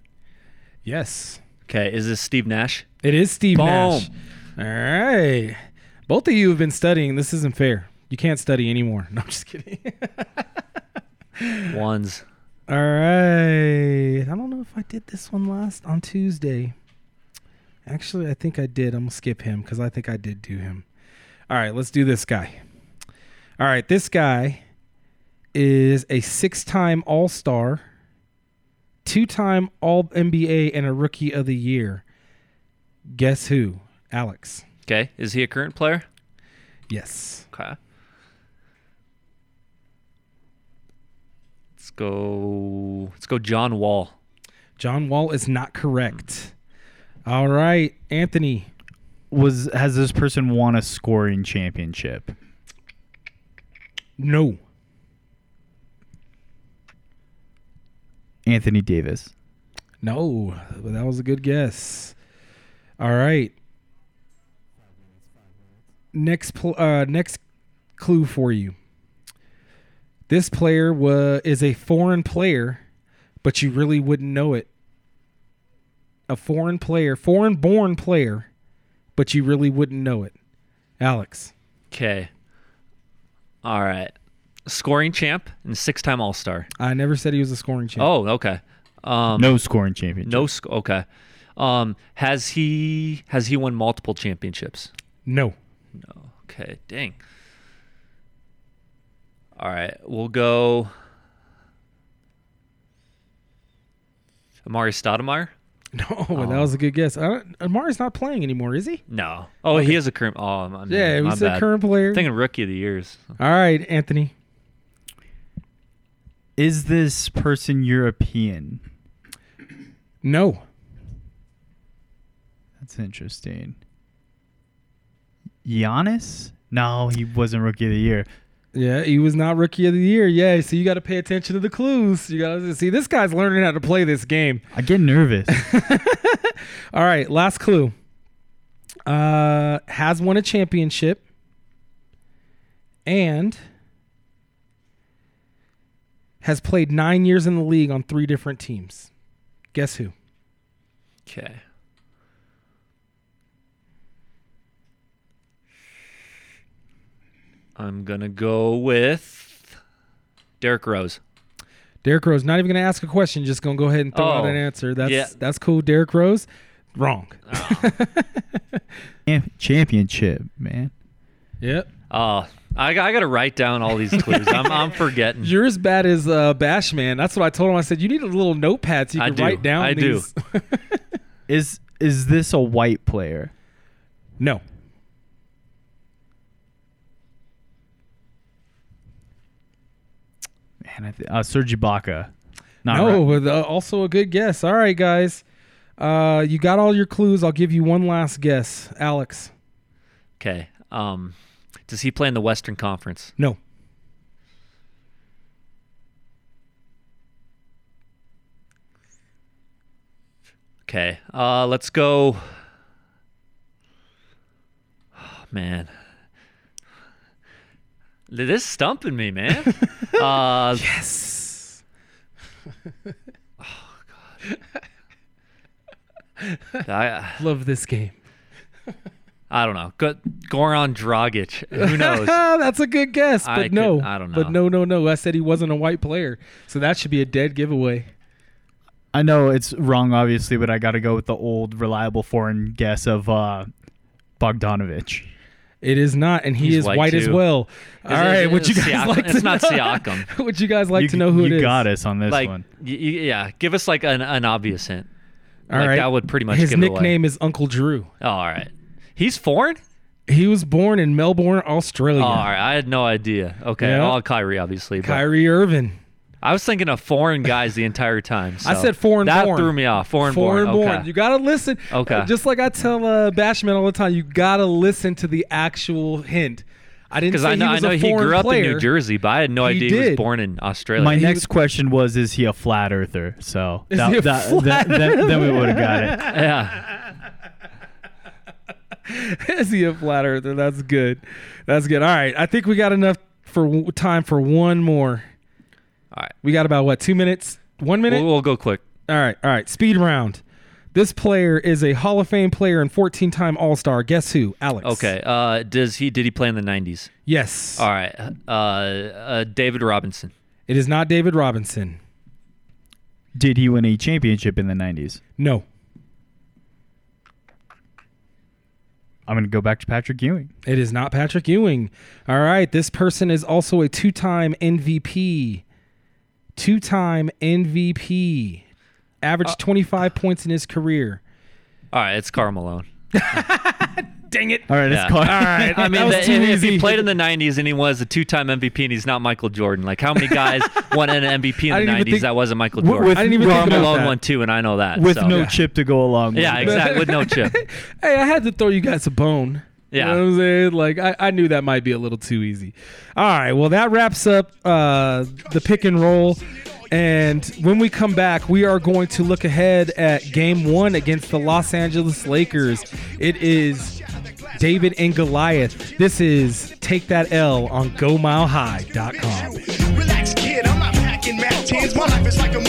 Yes. Okay. Is this Steve Nash? It is Steve Boom. Nash. All right. Both of you have been studying. This isn't fair. You can't study anymore. [LAUGHS] No, I'm just kidding. [LAUGHS] Ones. All right. I don't know if I did this one last on Tuesday. Actually, I think I did. I'm going to skip him because I think I did do him. All right, let's do this guy. All right, this guy is a six time All Star, two time All NBA, and a Rookie of the Year. Guess who? Alex. Okay. Is he a current player? Yes. Okay. Go. Let's go. John Wall. John Wall is not correct. All right, Anthony. Was has this person won a scoring championship? No. Anthony Davis. No, but that was a good guess. All right. Next, pl- uh, next clue for you. This player wa- is a foreign player, but you really wouldn't know it. A foreign player, foreign-born player, but you really wouldn't know it. Alex. Okay. All right. Scoring champ and six-time All Star. I never said he was a scoring champ. Oh, okay. Um, No scoring championship. No. Sc- okay. Um, has he has he won multiple championships? No. No. Okay. Dang. All right. We'll go. Amar'e Stoudemire. [LAUGHS] No, but that was a good guess. I don't, Amari's not playing anymore, is he? No. Oh, Okay. he is a current. Oh, my, Yeah, my he's a current player. Thinking rookie of the years. All right, Anthony. Is this person European? No. That's interesting. Giannis? No, he wasn't rookie of the year. Yeah, he was not rookie of the year. Yeah, so you got to pay attention to the clues. You got to see this guy's learning how to play this game. I get nervous. [LAUGHS] All right, last clue. Uh, has won a championship and has played nine years in the league on three different teams. Guess who? Okay. I'm gonna go with Derrick Rose. Derrick Rose. Not even going to ask a question. Just going to go ahead and throw out Oh, an answer. That's yeah. that's cool. Derrick Rose. Wrong. [LAUGHS] Champ- championship, man. Yep. Oh, I, got- I got to write down all these clues. I'm, I'm [LAUGHS] forgetting. You're as bad as uh, Bashman. That's what I told him. I said you need a little notepad so you can do. write down I do. these. [LAUGHS] Is is this a white player? No. Man, I th- uh, Serge Ibaka. Not no, right. but uh, also a good guess. All right, guys. Uh, you got all your clues. I'll give you one last guess. Alex. Okay. Um, does he play in the Western Conference? No. Okay. Uh, let's go. Oh, man. This is stumping me, man. [LAUGHS] uh, yes. [LAUGHS] Oh god. I, Love this game. I don't know. Go, Goran Dragic. Who knows? [LAUGHS] That's a good guess, I but could- no. I don't know. But no, no, no. I said he wasn't a white player, so that should be a dead giveaway. I know it's wrong, obviously, but I got to go with the old, reliable foreign guess of uh, Bogdanovich. It is not, and he He's is white, white, as well. Is All it- right, is would you it guys Siakam? like to It's not know? Siakam. [LAUGHS] would you guys like You- to know who you it is? got us on this like, one. y- y- yeah, give us like an, an obvious hint. All like right. that would pretty much His give it away. nickname is Uncle Drew. Oh, all right. He's foreign. He was born in Melbourne, Australia. Oh, all right. I had no idea. Okay, Yeah. well, Kyrie obviously. but Kyrie Irving. I was thinking of foreign guys the entire time. [LAUGHS] I said foreign That born. threw me off. Foreign, Foreign born. born. Okay. You gotta listen. Okay. Uh, Just like I tell uh, Bashman all the time, you gotta listen to the actual hint. I didn't Because say I know, he I know a he grew up player. in New Jersey, but I had no He idea he was born in Australia. My next question was, is he a flat earther? So Is that, he a that- [LAUGHS] flat that- then, then we would have got it. [LAUGHS] yeah. Is he a flat earther? That's good. That's good. All right. I think we got enough for time for one more. All right. We got about what? Two minutes? One minute? We'll, we'll go quick. All right. All right. Speed round. This player is a Hall of Fame player and 14-time All-Star. Guess who? Alex. Okay. Uh, does he? Did he play in the '90s? Yes. All right. Uh, uh, David Robinson. It is not David Robinson. Did he win a championship in the 90s? No. I'm going to go back to Patrick Ewing. It is not Patrick Ewing. All right. This person is also a two-time MVP. Two-time MVP. Averaged uh, 25 points in his career. All right. It's Karl Malone. [LAUGHS] Dang it. All right, Yeah. it's called. All right. [LAUGHS] I mean, that the- if, if easy. he played in the '90s and he was a two-time MVP and he's not Michael Jordan, like how many guys [LAUGHS] won an MVP in the '90s think- that wasn't Michael Jordan? with- I didn't even Karl think about Malone that. won two, and I know that. with so. no chip to go along with Yeah, exactly. With no chip. hey, I had to throw you guys a bone. Yeah. You know what I'm saying? Like, I, I knew that might be a little too easy. All right. Well, that wraps up uh, the pick and roll. And when we come back, we are going to look ahead at game one against the Los Angeles Lakers. It is David and Goliath. This is Take That L on GoMileHigh.com. Relax, kid, I'm not packing Mac 10s. My life is like a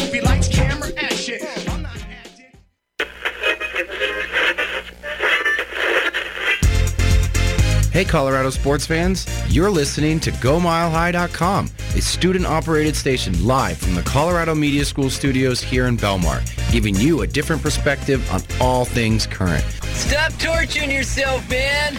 Hey, Colorado sports fans, you're listening to GoMileHigh.com, a student operated station live from the Colorado Media School studios here in Belmar, giving you a different perspective on all things current. Stop torturing yourself, man.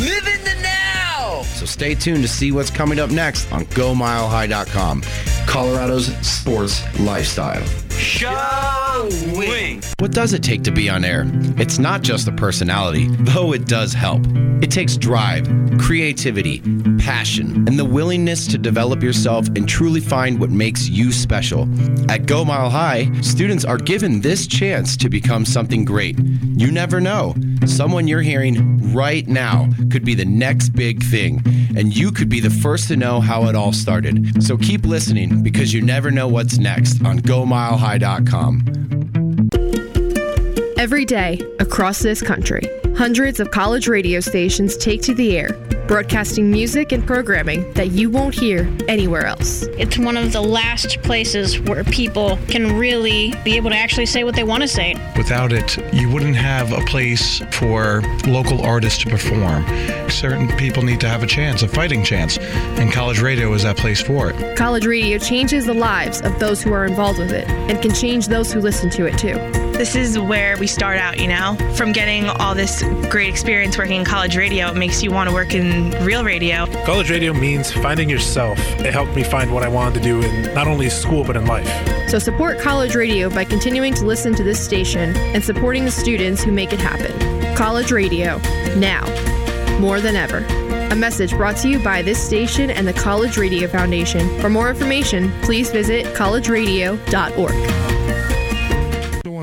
Live in the now. So stay tuned to see what's coming up next on GoMileHigh.com, Colorado's sports lifestyle. Showing. What does it take to be on air? It's not just the personality, though it does help. It takes drive, creativity, passion, and the willingness to develop yourself and truly find what makes you special. At Go Mile High, students are given this chance to become something great. You never know. Someone you're hearing right now could be the next big thing, and you could be the first to know how it all started. So keep listening because you never know what's next on GoMileHigh.com. Every day across this country, hundreds of college radio stations take to the air, broadcasting music and programming that you won't hear anywhere else. It's one of the last places where people can really be able to actually say what they want to say. Without it, you wouldn't have a place for local artists to perform. Certain people need to have a chance, a fighting chance, and college radio is that place for it. College radio changes the lives of those who are involved with it and can change those who listen to it too. This is where we start out, you know? From getting all this great experience working in college radio, it makes you want to work in real radio. College radio means finding yourself. It helped me find what I wanted to do in not only school but in life. So support college radio by continuing to listen to this station and supporting the students who make it happen. College radio, now, more than ever. A message brought to you by this station and the College Radio Foundation. For more information, please visit collegeradio.org.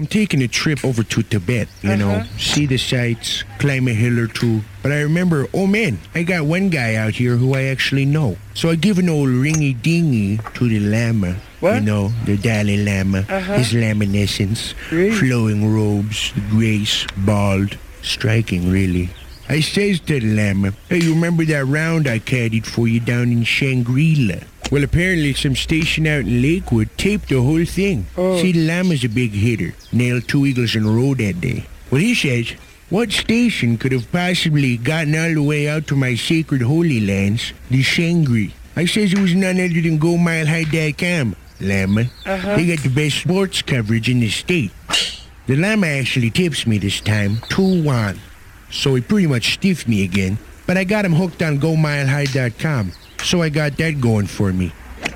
I'm taking a trip over to Tibet, you know, see the sights, climb a hill or two. But I remember, oh man, I got one guy out here who I actually know. So I give an old ringy dingy to the Lama. What? You know, the Dalai Lama, Uh-huh. his laminescence, flowing robes, the grace, bald, striking really. I says to the Lama, hey, you remember that round I caddied for you down in Shangri-La? Well, apparently some station out in Lakewood taped the whole thing. See, the Lama's a big hitter. Nailed two eagles in a row that day. Well, he says, what station could have possibly gotten all the way out to my sacred holy lands, the Shangri? I says it was none other than GoMileHigh.com. Lama. Uh-huh. They got the best sports coverage in the state. The Lama actually tips me this time, 2-1. So he pretty much stiffed me again, but I got him hooked on GoMileHigh.com. So I got that going for me,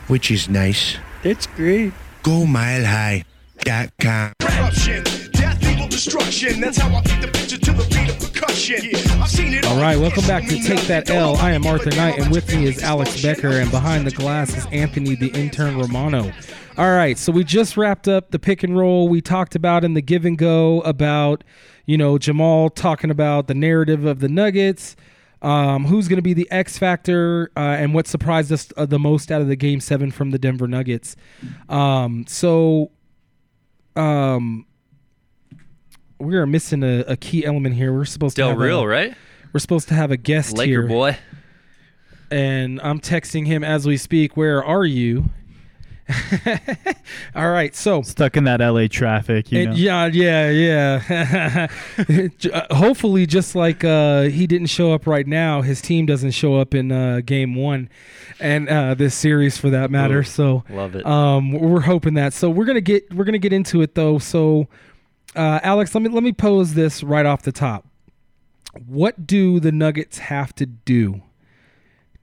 which is nice. That's great. GoMileHigh.com. Corruption, death, evil, destruction. That's how I beat the picture to the beat of percussion. I've seen it All right, welcome back to Take That L. I am Arthur Knight, and with me is Alex Becker, and behind the glass is Anthony, the intern Romano. All right, so we just wrapped up the pick and roll. We talked about in the give and go about, you know, Jamal talking about the narrative of the Nuggets, um, who's going to be the X factor, uh, and what surprised us uh, the most out of the game seven from the Denver Nuggets. Um, so, um, we are missing a, a key element here. We're supposed to Del have Real, a, right? We're supposed to have a guest Laker here, boy. and I'm texting him as we speak. Where are you? [LAUGHS] All right, so Stuck in that LA traffic, you know. yeah, yeah, yeah. [LAUGHS] Uh, Hopefully, just like uh, he didn't show up right now, his team doesn't show up in uh, game one, and uh, this series for that matter. Ooh, so love it. Um, we're hoping that. So we're gonna get we're gonna get into it though. So, uh, Alex, let me let me pose this right off the top. What do the Nuggets have to do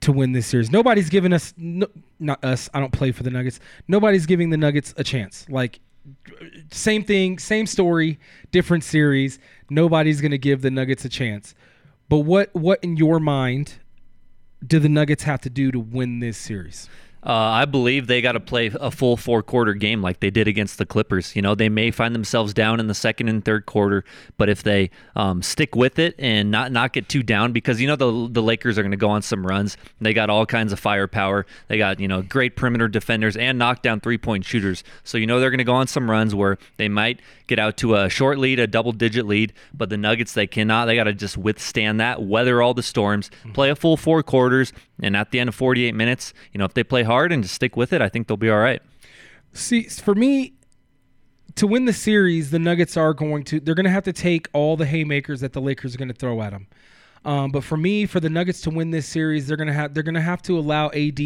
to win this series? Nobody's giving us, no, not us. I don't play for the Nuggets. Nobody's giving the Nuggets a chance. Like same thing, same story, different series. Nobody's going to give the Nuggets a chance. But what what in your mind do the Nuggets have to do to win this series? Uh, I believe they got to play a full four quarter game like they did against the Clippers. You know, they may find themselves down in the second and third quarter, but if they um, stick with it and not not get too down, because you know the the Lakers are going to go on some runs. They got all kinds of firepower. They got you know great perimeter defenders and knockdown three point shooters. So you know they're going to go on some runs where they might get out to a short lead, a double digit lead, but the Nuggets they cannot. They got to just withstand that, weather all the storms, play a full four quarters, and at the end of 48 minutes, you know if they play hard and just stick with it, I think they'll be all right. See, for me, to win the series, the Nuggets are going to they're going to have to take all the haymakers that the Lakers are going to throw at them. Um, but for me, for the Nuggets to win this series, they're going to have they're going to have to allow AD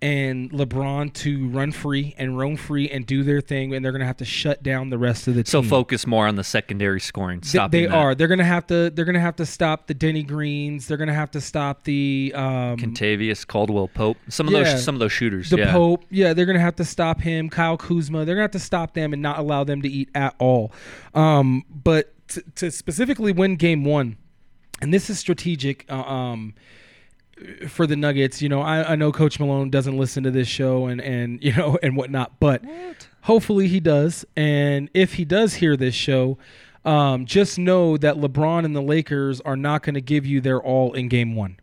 and LeBron to run free and roam free and do their thing, and they're going to have to shut down the rest of the So team. So focus more on the secondary scoring. Th- they that. are. They're gonna have to. They're gonna have to stop the Denny Greens. They're gonna have to stop the um, Kentavious, Caldwell, Pope. Some of Yeah. those some of those shooters. The yeah. Pope, yeah, they're gonna have to stop him. Kyle Kuzma, they're gonna have to stop them and not allow them to eat at all. Um, but to, to specifically win Game One, and this is strategic. Uh, um, for the Nuggets, you know, I, I know Coach Malone doesn't listen to this show and and [LAUGHS] you know and whatnot, but hopefully he does. And if he does hear this show, um, just know that LeBron and the Lakers are not going to give you their all in Game One.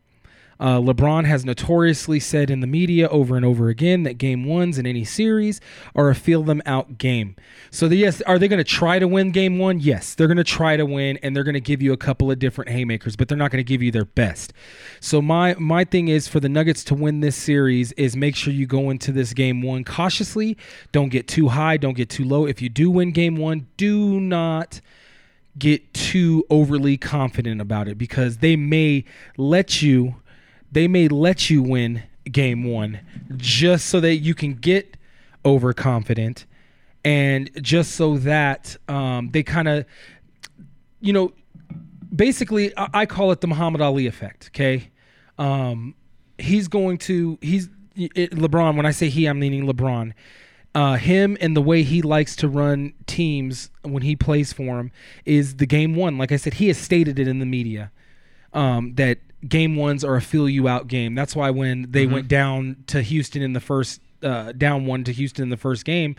Uh, LeBron has notoriously said in the media over and over again that game ones in any series are a feel them out game. So, the, yes, are they going to try to win game one? Yes, they're going to try to win, and they're going to give you a couple of different haymakers, but they're not going to give you their best. So, my my thing is for the Nuggets to win this series is make sure you go into this game one cautiously. Don't get too high, don't get too low. If you do win game one, do not get too overly confident about it because they may let you they may let you win game 1 just so that you can get overconfident and just so that um, they kind of you know basically I, I call it the Muhammad Ali effect okay um, he's going to he's it, LeBron when I say he I'm meaning LeBron uh, him and the way he likes to run teams when he plays for him is the game one. Like I said, he has stated it in the media um, that game ones are a feel you out game. That's why when they Mhm. went down to Houston in the first uh, down one to Houston in the first game,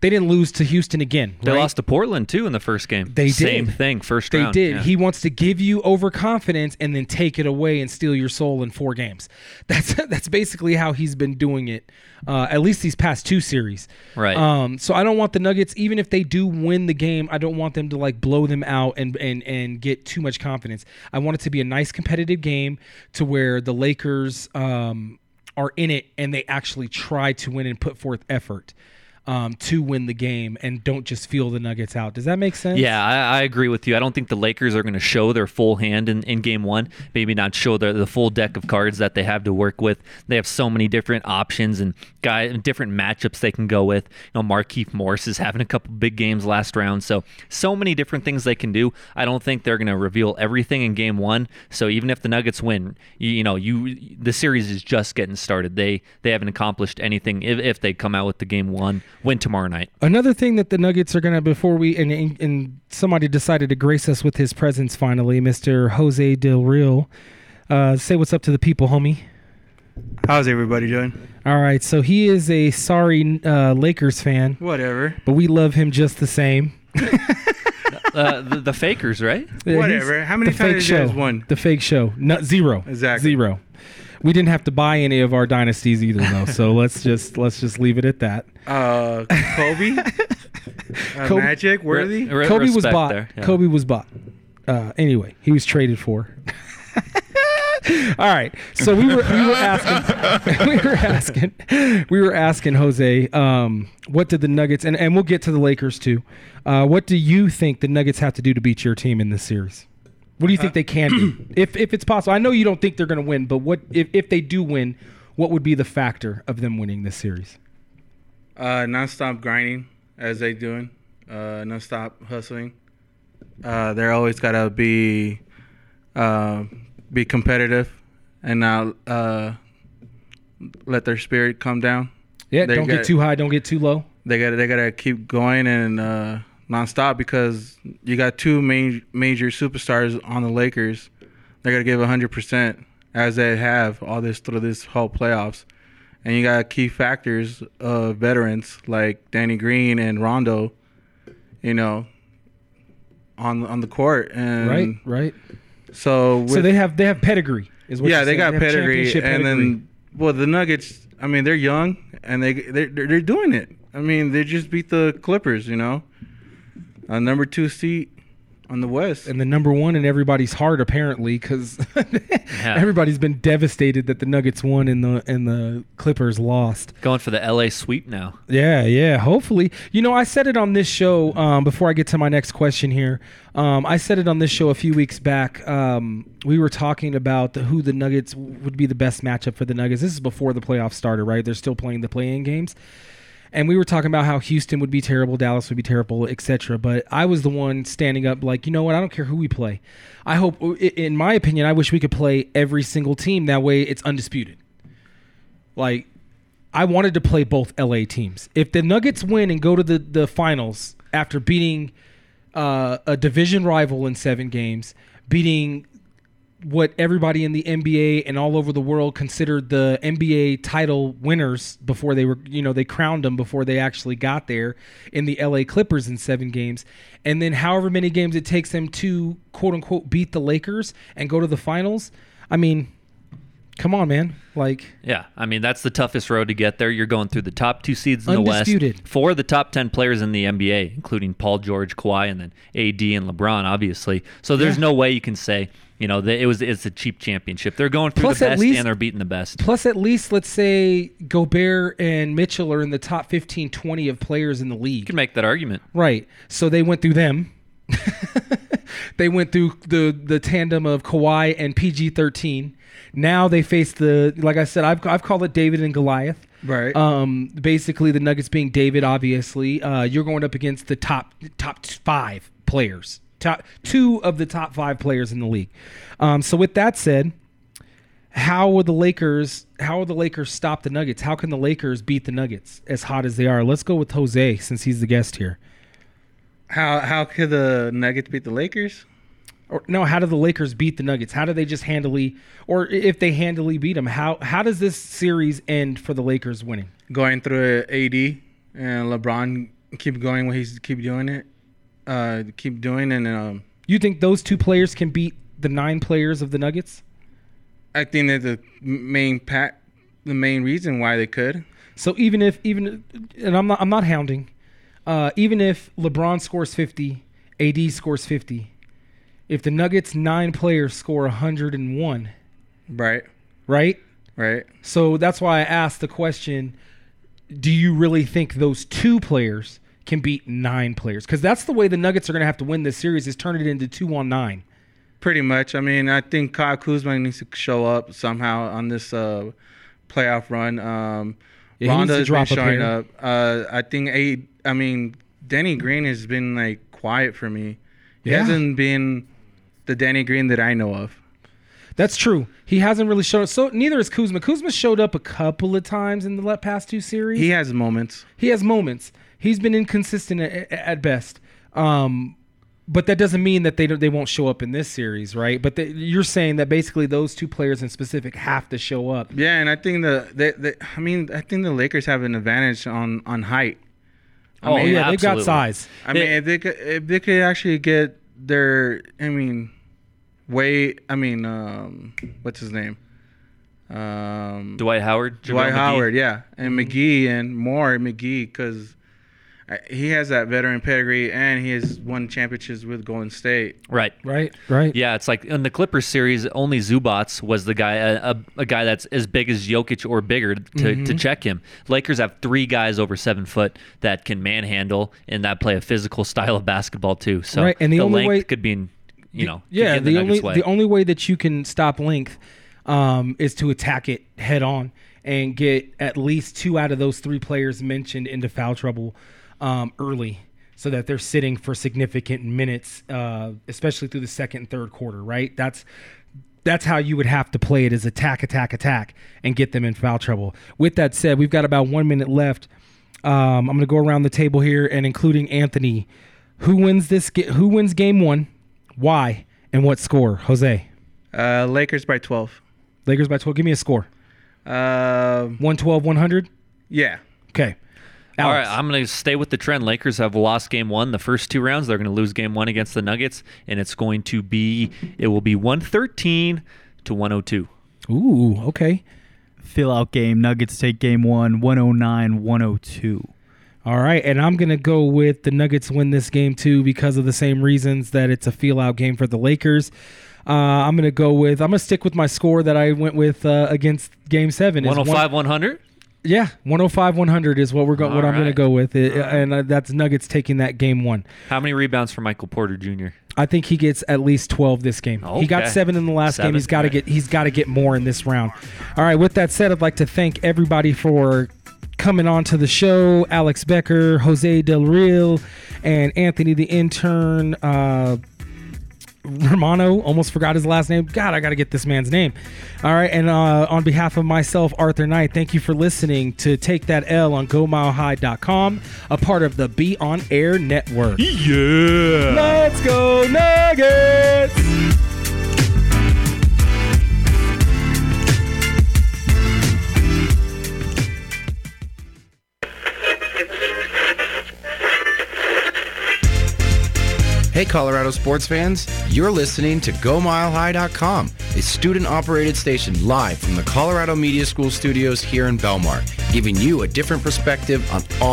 they didn't lose to Houston again. They right? lost to Portland too in the first game. They did Same did. thing, first They round. They did. yeah. He wants to give you overconfidence and then take it away and steal your soul in four games. [LAUGHS] That's that's basically how he's been doing it, uh, at least these past two series. Right. Um, so I don't want the Nuggets, even if they do win the game, I don't want them to like blow them out and and and get too much confidence. I want it to be a nice competitive game to where the Lakers. Um, are in it and they actually try to win and put forth effort um, to win the game and don't just feel the Nuggets out. Does that make sense? Yeah, I, I agree with you. I don't think the Lakers are going to show their full hand in, in game one. Maybe not show the, the full deck of cards that they have to work with. They have so many different options and guy different matchups they can go with. You know, Markieff Morris is having a couple big games last round, so so many different things they can do. I don't think they're going to reveal everything in game one. So even if the Nuggets win, you, you know, you the series is just getting started. They they haven't accomplished anything if, if they come out with the game one win tomorrow night. Another thing that the Nuggets are gonna before we and, and, and somebody decided to grace us with his presence finally, Mr. Jose Del Real. Uh, say what's up to the people, homie. How's everybody doing? All right, so he is a sorry uh, Lakers fan. Whatever. But we love him just the same. [LAUGHS] uh, the, the fakers, right? Whatever. he's- How many times fake have you guys show. won? The fake show. Not zero. Exactly. Zero. We didn't have to buy any of our dynasties either, though. so [LAUGHS] let's just let's just leave it at that. Uh, Kobe, [LAUGHS] uh, Kobe- Magic, Worthy. Kobe was bought. Kobe was bought. Uh, anyway, he was traded for. [LAUGHS] All right, so we were we were asking we were asking we were asking Jose, um, what did the Nuggets and, and we'll get to the Lakers too. Uh, what do you think the Nuggets have to do to beat your team in this series? What do you think they can do [CLEARS THROAT] if if it's possible? I know you don't think they're going to win, but what if if they do win? What would be the factor of them winning this series? Uh, nonstop grinding as they doing. Uh, nonstop hustling. Uh, they're always gotta be, uh, be competitive, and not uh, let their spirit come down. Yeah, They don't got- get too high, don't get too low. They gotta they gotta keep going and uh, nonstop because you got two main major superstars on the Lakers. They're gonna give hundred percent as they have all this through this whole playoffs, and you got key factors of veterans like Danny Green and Rondo. You know, on on the court and Right, right. So so they have they have pedigree. Is what yeah, they got have pedigree, and pedigree. then well, the Nuggets. I mean, they're young and they they're, they're doing it. I mean, they just beat the Clippers. You know, a number two seat on the West. and the number one in everybody's heart apparently because [LAUGHS] everybody's been devastated that the Nuggets won and the and the Clippers lost. Going for the LA sweep now. Yeah, yeah. Hopefully, you know, I said it on this show. Um, before I get to my next question here, um, I said it on this show a few weeks back. Um, we were talking about the, who the Nuggets would be the best matchup for the Nuggets. This is before the playoffs started, right? They're still playing the play-in games. And we were talking about how Houston would be terrible, Dallas would be terrible, etc. But I was the one standing up, like, you know what? I don't care who we play. I hope, in my opinion, I wish we could play every single team. That way, it's undisputed. Like, I wanted to play both LA teams. If the Nuggets win and go to the, the finals after beating uh, a division rival in seven games, beating what everybody in the NBA and all over the world considered the NBA title winners before they were, you know, they crowned them before they actually got there in the LA Clippers in seven games. And then however many games it takes them to quote unquote beat the Lakers and go to the finals. I mean, come on, man. Like, Yeah, I mean that's the toughest road to get there. You're going through the top two seeds in the West, four of the top ten players in the NBA, including Paul George, Kawhi, and then AD and LeBron, obviously. So there's Yeah. no way you can say, you know, that it was it's a cheap championship. They're going through Plus, the at best least- and they're beating the best. Plus, at least let's say Gobert and Mitchell are in the top 15, 20 of players in the league. You can make that argument. Right. So they went through them. [LAUGHS] they went through the the tandem of Kawhi and PG 13. Now they face the, like I said, I've, I've called it David and Goliath. Right. Um, basically, the Nuggets being David, obviously. Uh, you're going up against the top top five players, top two of the top five players in the league. Um, so with that said, how would the Lakers how would the Lakers stop the Nuggets? How can the Lakers beat the Nuggets as hot as they are? Let's go with Jose since he's the guest here. How how could the Nuggets beat the Lakers? Or no, how do the Lakers beat the Nuggets? How do they just handily or if they handily beat them, how how does this series end for the Lakers winning? Going through AD and LeBron keep going when he's keep doing it. Uh, keep doing and um. You think those two players can beat the nine players of the Nuggets? I think that the main pat, the main reason why they could. So even if even and I'm not I'm not hounding, uh, even if LeBron scores 50, AD scores 50, if the Nuggets nine players score 101, Right. right? Right. So that's why I asked the question: Do you really think those two players can beat nine players? Because that's the way the Nuggets are going to have to win this series: is turn it into two on nine. Pretty much. I mean, I think Kyle Kuzma needs to show up somehow on this uh, playoff run. Um, Yeah, Rondo has been showing up. Uh, I think a. I mean, Danny Green has been like quiet for me. He Yeah. hasn't been the Danny Green that I know of. That's true. He hasn't really shown up. So neither is Kuzma. Kuzma showed up a couple of times in the past two series. He has moments. He has moments. He's been inconsistent at, at best. Um, but that doesn't mean that they don't, they won't show up in this series, right? But the, you're saying that basically those two players in specific have to show up. Yeah, and I think the, the, the I mean, I think the Lakers have an advantage on on height. I Oh, mean, yeah, they've got size. I mean, if they could, if they could actually get their, I mean, weight. I mean, um, what's his name? Um, Dwight Howard, Dwight JaVale McGee. Howard, yeah, and McGee and more McGee because he has that veteran pedigree and he has won championships with Golden State. Right. Right. Right. Yeah, it's like in the Clippers series, only Zubac was the guy, a, a, a guy that's as big as Jokic or bigger to, to Mhm. check him. Lakers have three guys over seven foot that can manhandle and that play a physical style of basketball too. So Right, and the only length way- could be, in, you know, could yeah. The, the, only way. the only way that you can stop length um, is to attack it head on and get at least two out of those three players mentioned into foul trouble um, early, so that they're sitting for significant minutes, uh, especially through the second and third quarter. Right. That's that's how you would have to play it is attack, attack, attack, and get them in foul trouble. With that said, we've got about one minute left. Um, I'm going to go around the table here and including Anthony. Who wins this? Who wins game one? Why and what score? Jose. Uh, Lakers by twelve. Lakers by 12. Give me a score. Uh, 112, 100. Yeah. Okay. All right, I'm going to stay with the trend. Lakers have lost game one the first two rounds. They're going to lose game one against the Nuggets, and it's going to be it will be 113 to 102. Ooh, okay. Fill out game. Nuggets take game one, 109 102. All right, and I'm gonna go with the Nuggets win this game too because of the same reasons that it's a feel out game for the Lakers. Uh, I'm gonna go with I'm gonna stick with my score that I went with uh, against Game Seven. is 105 100. Yeah, 105 100 is what we're going. What All I'm going to go with, It- and uh, that's Nuggets taking that game one. How many rebounds for Michael Porter Jr.? I think he gets at least 12 this game. He got seven in the last game. He's got to alright. get he's got to get more in this round. All right. With that said, I'd like to thank everybody for coming on to the show. Alex Becker, Jose Del Real, and Anthony the intern. Uh, Romano, almost forgot his last name. God, I got to get this man's name. All right, and uh, on behalf of myself, Arthur Knight, thank you for listening to Take That L on GoMileHigh.com, a part of the Be On Air Network. Yeah. Let's go Nuggets! Hey, Colorado sports fans, you're listening to GoMileHigh.com, a student operated station live from the Colorado Media School studios here in Belmar, giving you a different perspective on all.